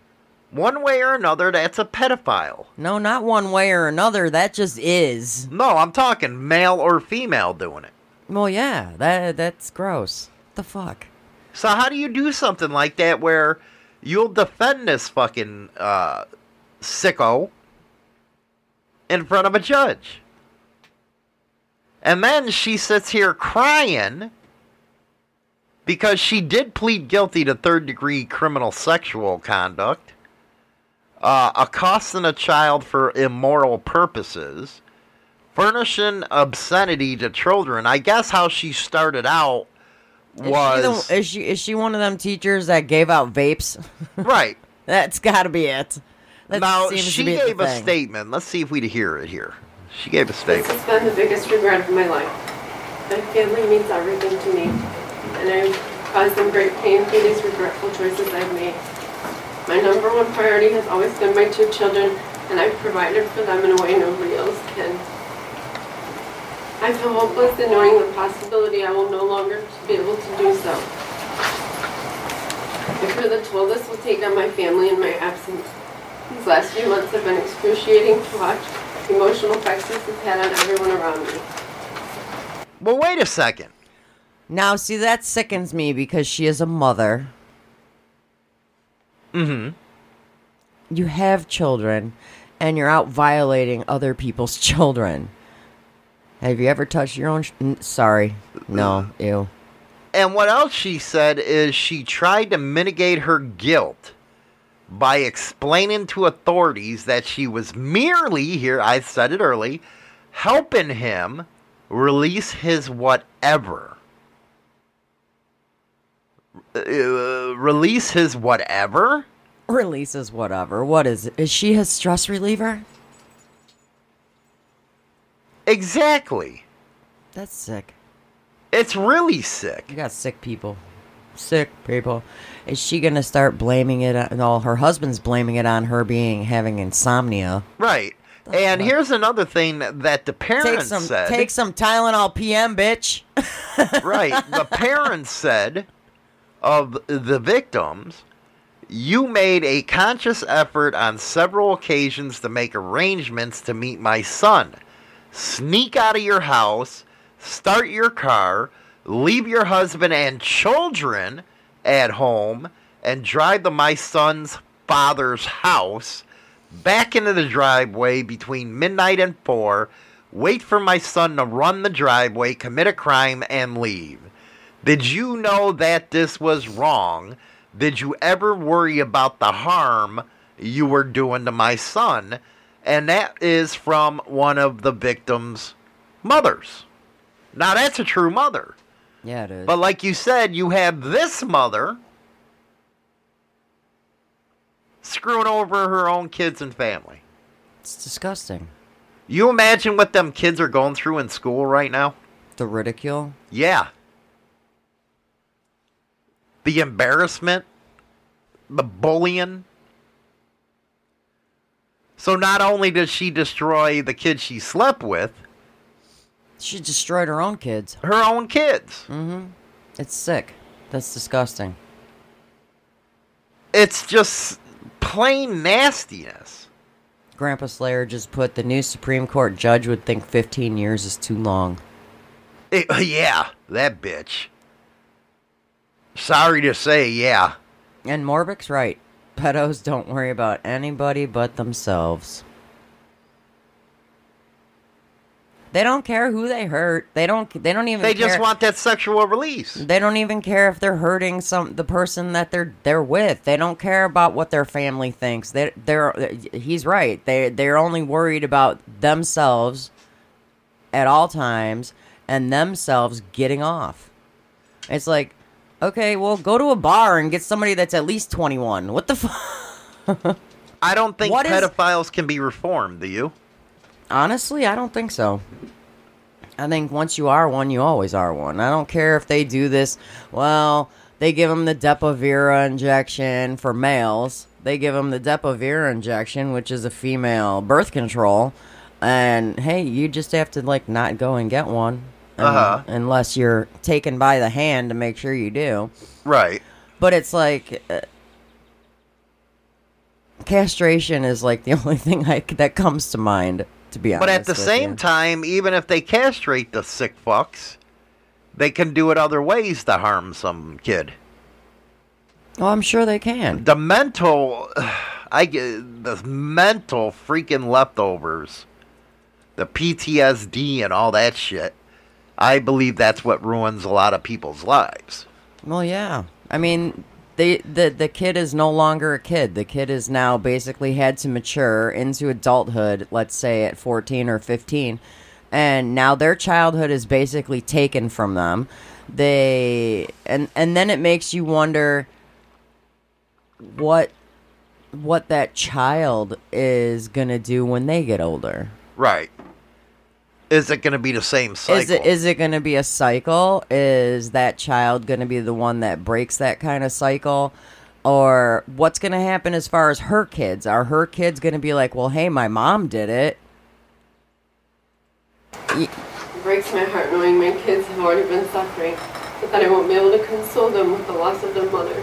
One way or another, that's a pedophile. No, not one way or another. That just is. No, I'm talking male or female doing it. Well, yeah, that that's gross. the fuck? So how do you do something like that where you'll defend this fucking uh, sicko in front of a judge? And then she sits here crying because she did plead guilty to third degree criminal sexual conduct, uh, accosting a child for immoral purposes, furnishing obscenity to children. I guess how she started out Is she, was the, is she is she one of them teachers that gave out vapes? right. That's got to be it. That now she gave a statement. Let's see if we can hear it here. She gave a This statement. has been the biggest regret of my life. My family means everything to me, and I've caused them great pain through these regretful choices I've made. My number one priority has always been my two children, and I've provided for them in a way nobody else can. I feel hopeless in knowing the possibility I will no longer be able to do so. I fear the toll this will take on my family in my absence. These last few months have been excruciating to watch emotional effects this has had on everyone around me. Well, wait a second. Now, see, that sickens me because she is a mother. Mm-hmm. You have children, and you're out violating other people's children. Have you ever touched your own? Sh- sorry, no, ew. And what else she said is she tried to mitigate her guilt by explaining to authorities that she was merely, here I said it early, helping him release his whatever. Uh, release his whatever? Releases whatever. What is it? Is she his stress reliever? Exactly. That's sick. It's really sick. You got sick people. Sick people. Is she gonna start blaming it on no, her husband's blaming it on her being having insomnia. Right. And here's another thing that the Take parents some said. take some Tylenol PM, bitch. right. The parents said of the victims, you made a conscious effort on several occasions to make arrangements to meet my son. Sneak out of your house, start your car, leave your husband and children at home, and drive to my son's father's house back into the driveway between midnight and 4, wait for my son to run the driveway, commit a crime, and leave. Did you know that this was wrong? Did you ever worry about the harm you were doing to my son? And that is from one of the victim's mothers. Now, that's a true mother. Yeah, it is. But like you said, you have this mother screwing over her own kids and family. it's disgusting. You imagine what them kids are going through in school right now? The ridicule. Yeah. The embarrassment, the bullying. So not only does she destroy the kids she slept with, She destroyed her own kids. her own kids. Mm-hmm. It's sick. That's disgusting. It's just plain nastiness. Grandpa Slayer just put the new Supreme Court judge would think 15 years is too long. It- yeah, that bitch. Sorry to say, yeah. And Morbick's right. Pedos don't worry about anybody but themselves. They don't care who they hurt. They don't. They don't even. They just want that sexual release. They don't even care if they're hurting some the person that they're they're with. They don't care about what their family thinks. They they're he's right. They they're only worried about themselves at all times and themselves getting off. It's like, okay, well, go to a bar and get somebody that's at least 21. What the fuck? I don't think What is- pedophiles can be reformed, do you? Honestly, I don't think so. I think once you are one, you always are one. I don't care if they do this. Well, they give them the Depo-Vira injection for males. They give them the Depo-Vira injection, which is a female birth control. And hey, you just have to like not go and get one, um, Uh-huh. unless you're taken by the hand to make sure you do. Right. But it's like uh, castration is like the only thing I, that comes to mind. To be honest, But at the same you. time, even if they castrate the sick fucks, they can do it other ways to harm some kid. Oh, I'm sure they can. The mental, I get the mental freaking leftovers, the PTSD and all that shit. I believe that's what ruins a lot of people's lives. Well, yeah. I mean, they the the kid is no longer a kid. The kid is now basically had to mature into adulthood. Let's say at 14 or 15, and now their childhood is basically taken from them. They and and then it makes you wonder what what that child is gonna do when they get older. Right. Is it going to be the same cycle? Is it is it going to be a cycle? Is that child going to be the one that breaks that kind of cycle? Or what's going to happen as far as her kids? Are her kids going to be like, "Well, hey, my mom did it." It breaks my heart knowing my kids have already been suffering, but that I won't be able to console them with the loss of their mother.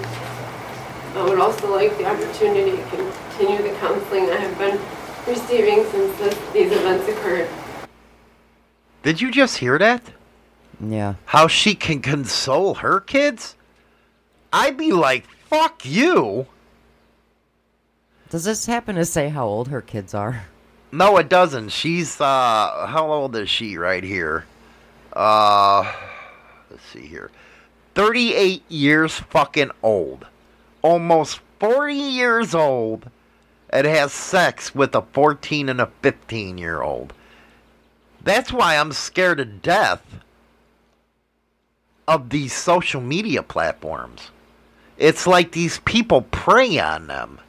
I would also like the opportunity to continue the counseling I have been receiving since this, these events occurred. Did you just hear that? Yeah. How she can console her kids? I'd be like, fuck you. Does this happen to say how old her kids are? No, it doesn't. She's uh how old is she right here? Uh let's see here. 38 years fucking old, almost 40 years old, and has sex with a 14 and a 15 year old. That's why I'm scared to death of these social media platforms. It's like these people prey on them.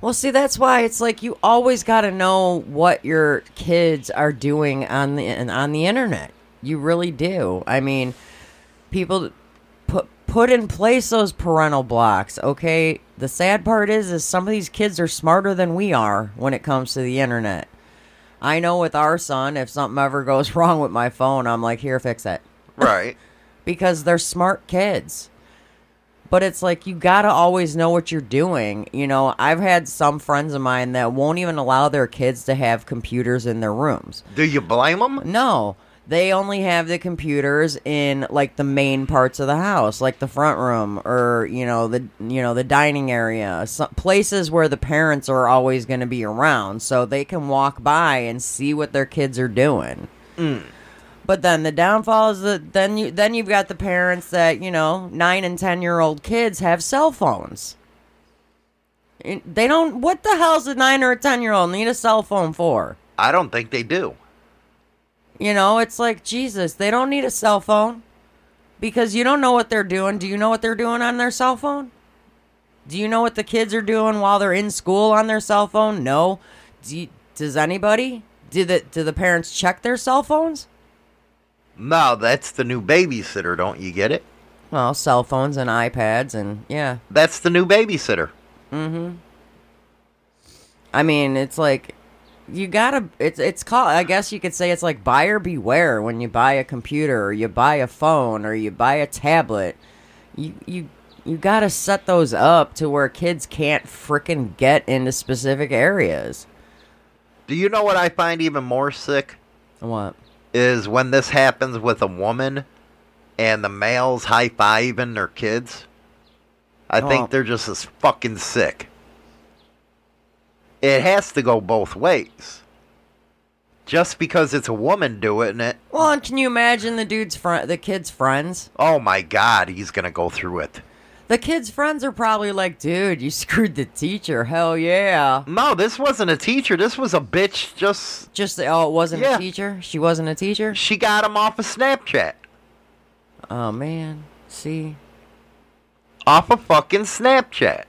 Well, see, that's why it's like you always got to know what your kids are doing on the on the internet. You really do. I mean, people put put in place those parental blocks. Okay. The sad part is, is some of these kids are smarter than we are when it comes to the internet. I know with our son, if something ever goes wrong with my phone, I'm like, here, fix it. Right. because they're smart kids. But it's like you gotta always know what you're doing. You know, I've had some friends of mine that won't even allow their kids to have computers in their rooms. Do you blame them? No, they only have the computers in like the main parts of the house, like the front room or you know the you know the dining area, some places where the parents are always going to be around, so they can walk by and see what their kids are doing. Mm. But then the downfall is that then you then you've got the parents that you know nine and ten year old kids have cell phones. They don't. What the hell's a nine or a ten year old need a cell phone for? I don't think they do. You know, it's like Jesus. They don't need a cell phone because you don't know what they're doing. Do you know what they're doing on their cell phone? Do you know what the kids are doing while they're in school on their cell phone? No. Do you, does anybody? Do the do the parents check their cell phones? No, that's the new babysitter, don't you get it? Well, cell phones and iPads and yeah. That's the new babysitter. Mm-hmm. I mean, it's like you gotta. It's it's called. I guess you could say it's like buyer beware when you buy a computer or you buy a phone or you buy a tablet. You you you gotta set those up to where kids can't frickin' get into specific areas. Do you know what I find even more sick? What? Is when this happens with a woman and the males high fiving their kids. I Oh. think they're just as fucking sick. It has to go both ways. Just because it's a woman doing it, Well, and can you imagine the dude's friend, the kid's friends? oh my god, he's gonna go through it. The kid's friends are probably like, dude, you screwed the teacher. Hell yeah. No, this wasn't a teacher. This was a bitch. Just Just oh, it wasn't Yeah. a teacher. She wasn't a teacher. she got him off of Snapchat, Oh man, see. off of fucking Snapchat.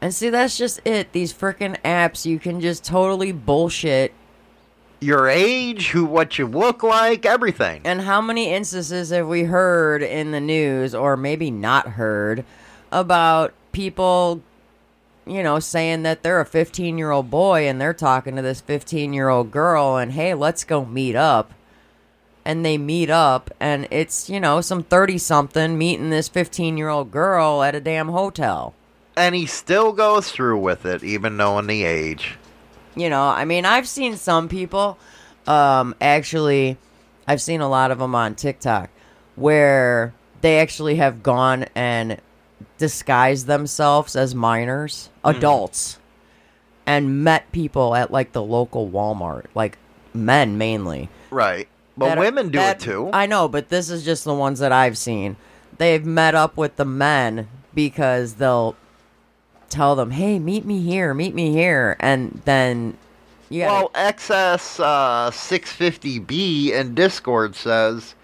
And see, that's just it. These freaking apps, you can just totally bullshit. Your age, who, what you look like, everything. And how many instances have we heard in the news, or maybe not heard, about people, you know, saying that they're a 15 year old boy and they're talking to this 15 year old girl, and hey, let's go meet up. And they meet up, and it's, you know, some 30 something meeting this 15 year old girl at a damn hotel. And he still goes through with it, even knowing the age. you know i mean i've seen some people um actually i've seen a lot of them on tiktok where they actually have gone and disguised themselves as minors adults and met people at like the local walmart like men mainly Right. But that women do that- it too. I know, but this is just the ones that I've seen. They've met up with the men because they'll tell them, "Hey, meet me here, meet me here," and then you gotta, well, XS uh, 650B in Discord says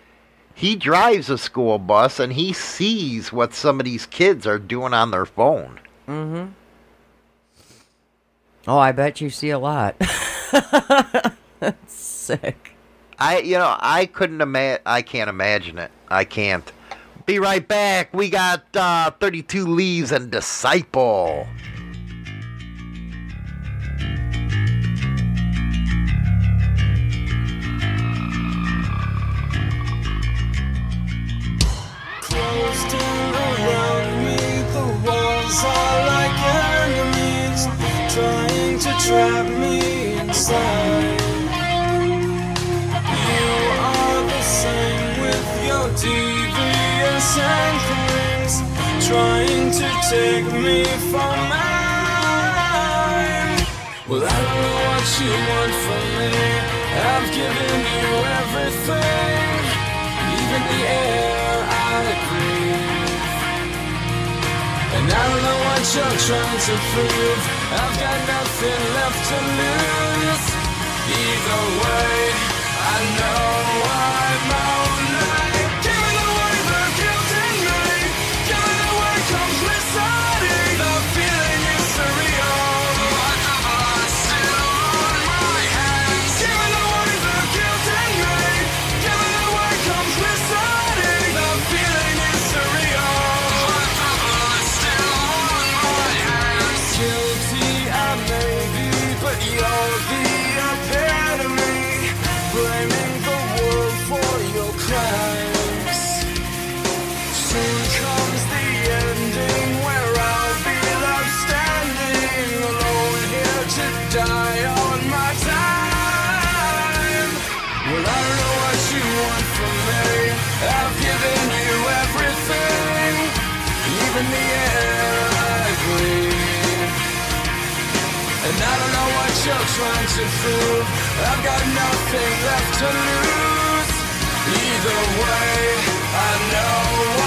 he drives a school bus and he sees what some of these kids are doing on their phone. Mm-hmm. Oh, I bet you see a lot. That's sick. I, you know, I couldn't imagine. I can't imagine it. I can't. Be right back. We got uh, 32 Leaves and Disciple. Closed in around me, the walls are like enemies, trying to trap me inside. You are the same with your and trying to take me from mine. Well, I don't know what you want from me. I've given you everything, even the air I breathe. And I don't know what you're trying to prove. I've got nothing left to lose. Either way, I know I'm. in the air I agree. And I don't know what you're trying to prove. I've got nothing left to lose. Either way, I know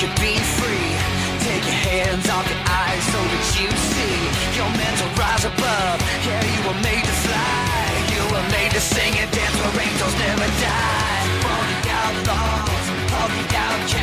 could be free. Take your hands off your eyes so that you see. You're rise above. Yeah, you were made to fly. You were made to sing and dance where angels never die. For the outlaws, falling the.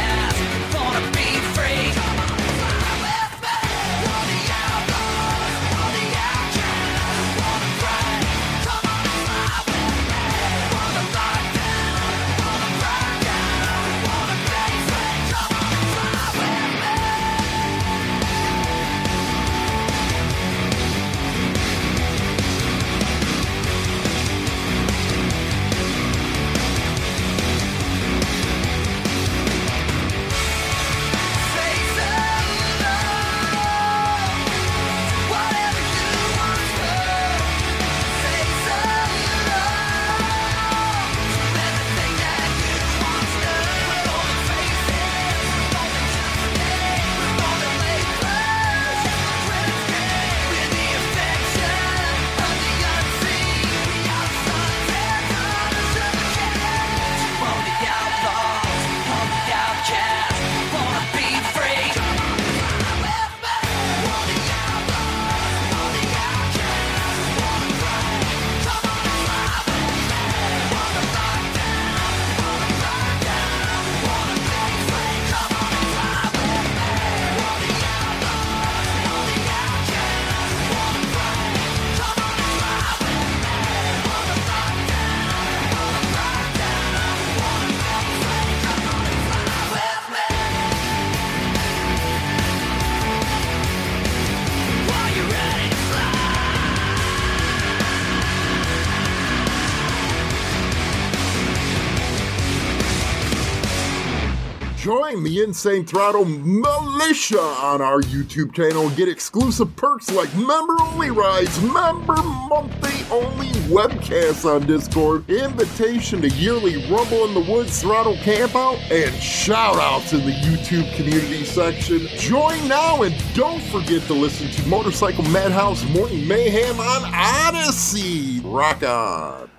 Insane Throttle Militia on our YouTube channel get exclusive perks like member only rides, member monthly only webcasts on Discord, invitation to yearly Rumble in the Woods Throttle Campout, and shout outs in the YouTube community section. Join now and don't forget to listen to Motorcycle Madhouse Morning Mayhem on Odysee. Rock on.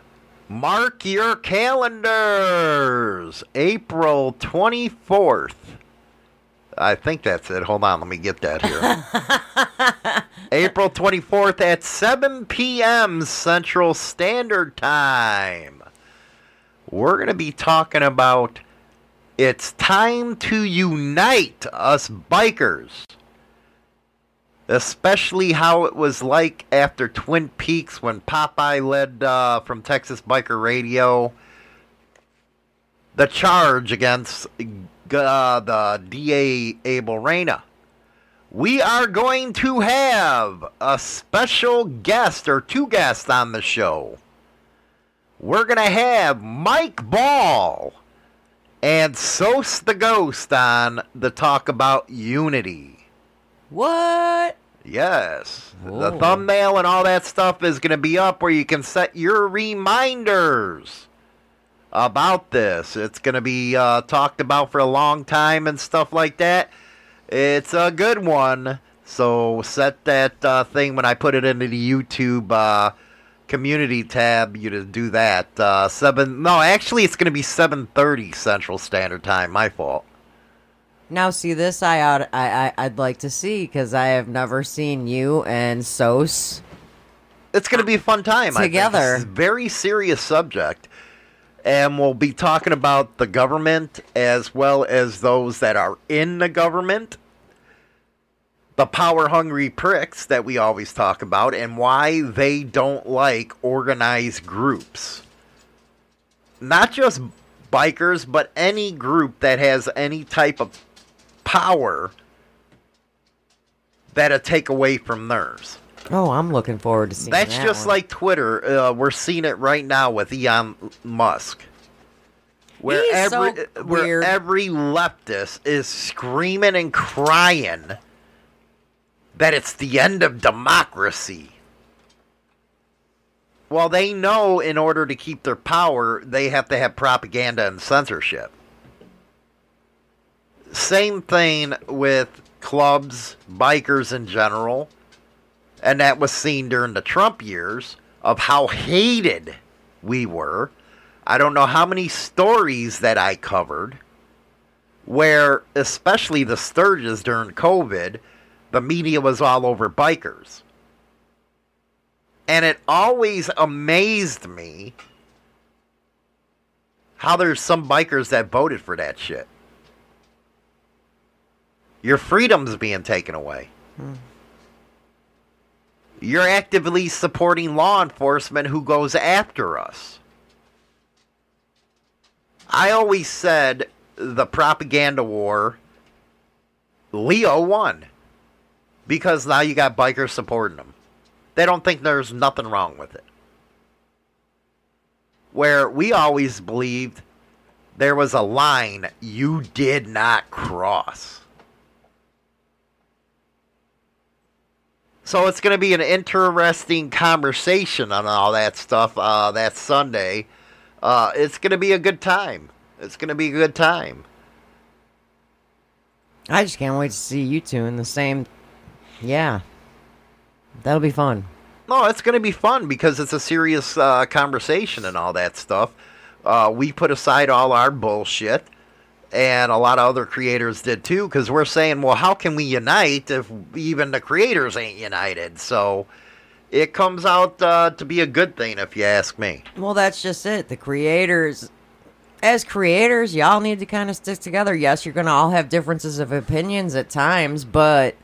Mark your calendars. April 24th. I think that's it. Hold on, let me get that here. April 24th at 7 p.m. Central Standard Time. We're going to be talking about it's time to unite us bikers. Especially how it was like after Twin Peaks when Popeye led uh, from Texas Biker Radio the charge against uh, the DA Abel Reyna. We are going to have a special guest or two guests on the show. We're going to have Mike Ball and Sos the Ghost on the talk about unity. What? Yes. The thumbnail and all that stuff is going to be up where you can set your reminders about this. It's going to be uh, talked about for a long time and stuff like that. It's a good one. So set that uh, thing when I put it into the YouTube uh, community tab. You to do that. Uh, seven. No, actually, it's going to be seven thirty Central Standard Time. My fault. Now, see this, I ought, I, I I'd like to see because I have never seen you and Sos. It's going to be a fun time. Together. This is a very serious subject. And we'll be talking about the government as well as those that are in the government. The power hungry pricks that we always talk about, and why they don't like organized groups. Not just bikers, but any group that has any type of power that'll take away from theirs. Oh, I'm looking forward to seeing That's that just one. like Twitter. Uh, we're seeing it right now with Elon Musk, where He's so every where weird. every leftist is screaming and crying that it's the end of democracy. Well, they know in order to keep their power, they have to have propaganda and censorship. Same thing with clubs, bikers in general and that was seen during the Trump years of how hated we were. I don't know how many stories that I covered where, especially the Sturgis during COVID, the media was all over bikers. And it always amazed me how there's some bikers that voted for that shit. Your freedom's being taken away. Hmm. You're actively supporting law enforcement who goes after us. I always said the propaganda war, Leo won. Because now you got bikers supporting them. They don't think there's nothing wrong with it. Where we always believed there was a line you did not cross. So it's going to be an interesting conversation on all that stuff uh, that Sunday. Uh, it's going to be a good time. It's going to be a good time. I just can't wait to see you two in the same. Yeah, that'll be fun. No, it's going to be fun because it's a serious uh, conversation and all that stuff. Uh, we put aside all our bullshit, and a lot of other creators did too, because we're saying, well, how can we unite if even the creators ain't united? So it comes out uh, to be a good thing, if you ask me. Well, that's just it. The creators, as creators, y'all need to kind of stick together. Yes, you're gonna all have differences of opinions at times, but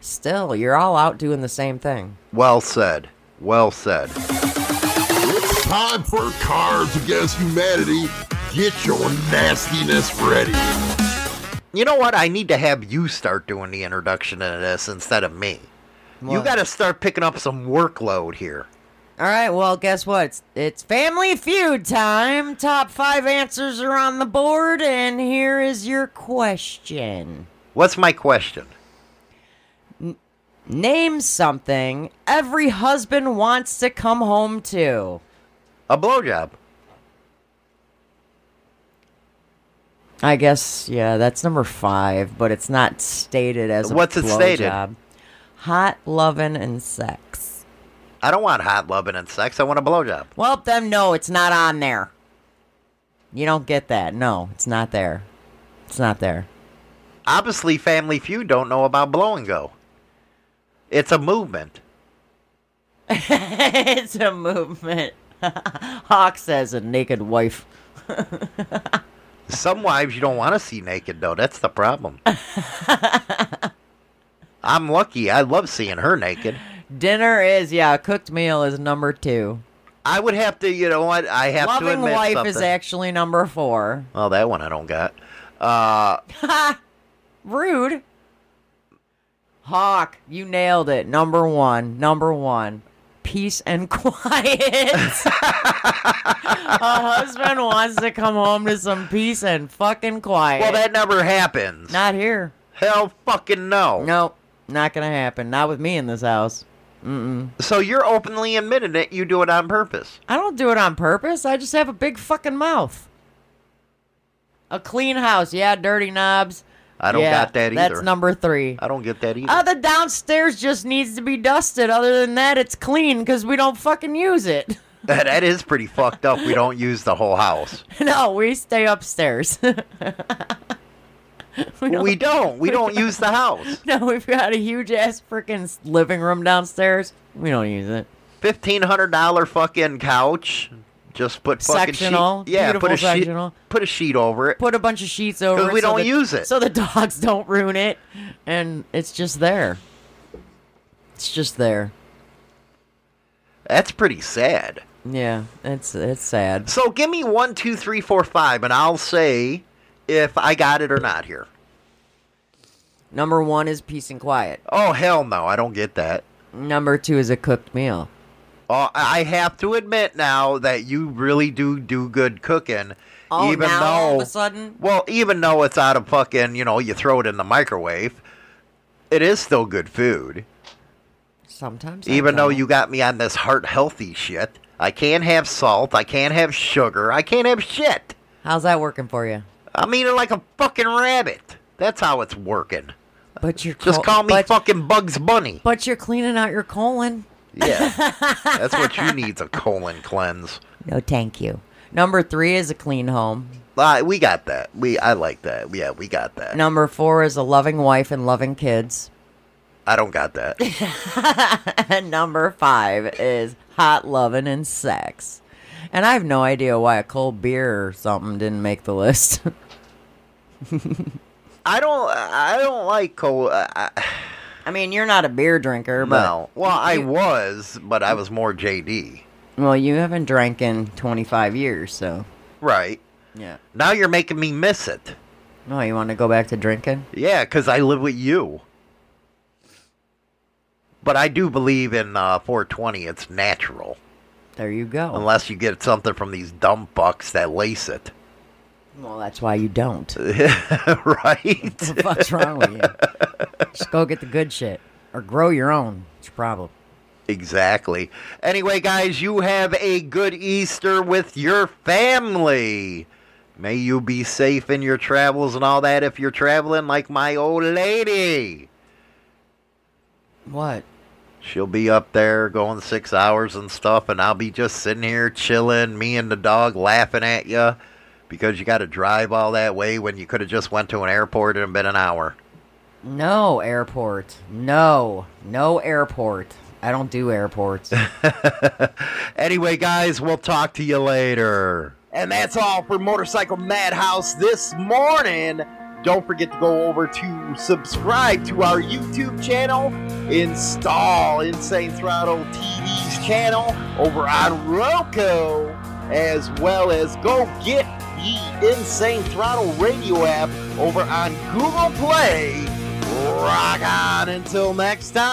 still, you're all out doing the same thing. Well said. Well said. It's time for Cards Against Humanity. Get your nastiness ready. You know what? I need to have you start doing the introduction into this instead of me. You got to start picking up some workload here. All right, well, guess what? It's, it's Family Feud time. Top five answers are on the board, and here is your question. What's my question? Name something every husband wants to come home to. A blowjob. I guess, yeah, that's number five, but it's not stated as a What's it stated? blowjob. Hot loving and sex. I don't want hot loving and sex. I want a blowjob. Well, then no, it's not on there. You don't get that. No, it's not there. It's not there. Obviously, Family Feud don't know about blow and go. It's a movement. it's a movement. Hawk says a naked wife. Some wives you don't want to see naked though. That's the problem. I'm lucky. I love seeing her naked. Dinner is yeah, cooked meal is number two. I would have to, you know what? I have to Loving admit wife something. is actually number four. oh, that one I don't got. Uh, Rude. Hawk, you nailed it. Number one. Number one. Peace and quiet. a husband wants to come home to some peace and fucking quiet. well, that never happens. Not here. Hell, fucking no. Nope. Not gonna happen. Not with me in this house. Mm-mm. So you're openly admitting it. You do it on purpose. I don't do it on purpose. I just have a big fucking mouth. A clean house. Yeah, dirty knobs. I don't Yeah, got that either. That's number three. I don't get that either. Uh, the downstairs just needs to be dusted. Other than that, it's clean because we don't fucking use it. that, that is pretty fucked up. We don't use the whole house. no, we stay upstairs. we don't, We don't. We don't use the house. No, we've got a huge ass freaking living room downstairs. We don't use it. Fifteen hundred dollar fucking couch. Just put fucking Sectional, sheet. Yeah, put a sheet. sectional. Put a sheet over it. Put a bunch of sheets over it we so don't that- use it. so the dogs don't ruin it, and it's just there. It's just there. That's pretty sad. Yeah, it's it's sad. So give me one, two, three, four, five, and I'll say if I got it or not here. Number one is peace and quiet. Oh hell no, I don't get that. Number two is a cooked meal. Oh, I have to admit now that you really do do good cooking. Oh, even now though, all of a sudden? well, even though it's out of fucking, you know, you throw it in the microwave, it is still good food. Sometimes. I Even though you got me on this heart healthy shit, I can't have salt, I can't have sugar, I can't have shit. How's that working for you? I'm eating like a fucking rabbit. That's how it's working. But you're Just call me but, fucking Bugs Bunny. But you're cleaning out your colon. Yeah, that's what you need's a colon cleanse. No, thank you. Number three is a clean home. Uh, we got that. We I like that. Yeah, we got that. Number four is a loving wife and loving kids. I don't got that. And number five is hot loving and sex. And I have no idea why a cold beer or something didn't make the list. I don't. I don't like cold. I, I mean, you're not a beer drinker, but no. Well, I was, but I was more JD. well, you haven't drank in 25 years, so Right. yeah. Now you're making me miss it. Oh, you want to go back to drinking? Yeah, because I live with you. But I do believe in uh, 420. It's natural, There you go. unless you get something from these dumb bucks that lace it. Well, that's why you don't. right? What the fuck's wrong with you? Just go get the good shit or grow your own. It's your problem. Exactly. Anyway, guys, you have a good Easter with your family. May you be safe in your travels and all that if you're traveling like my old lady. What? She'll be up there going six hours and stuff, and I'll be just sitting here chilling, me and the dog laughing at you because you got to drive all that way when you could have just went to an airport and been an hour. No airport. No. No airport. I don't do airports. Anyway, guys, we'll talk to you later. And that's all for Motorcycle Madhouse this morning. Don't forget to go over to subscribe to our YouTube channel, install Insane Throttle TV's channel over on Roku, as well as go get Insane Throttle radio app over on Google Play. Rock on until next time.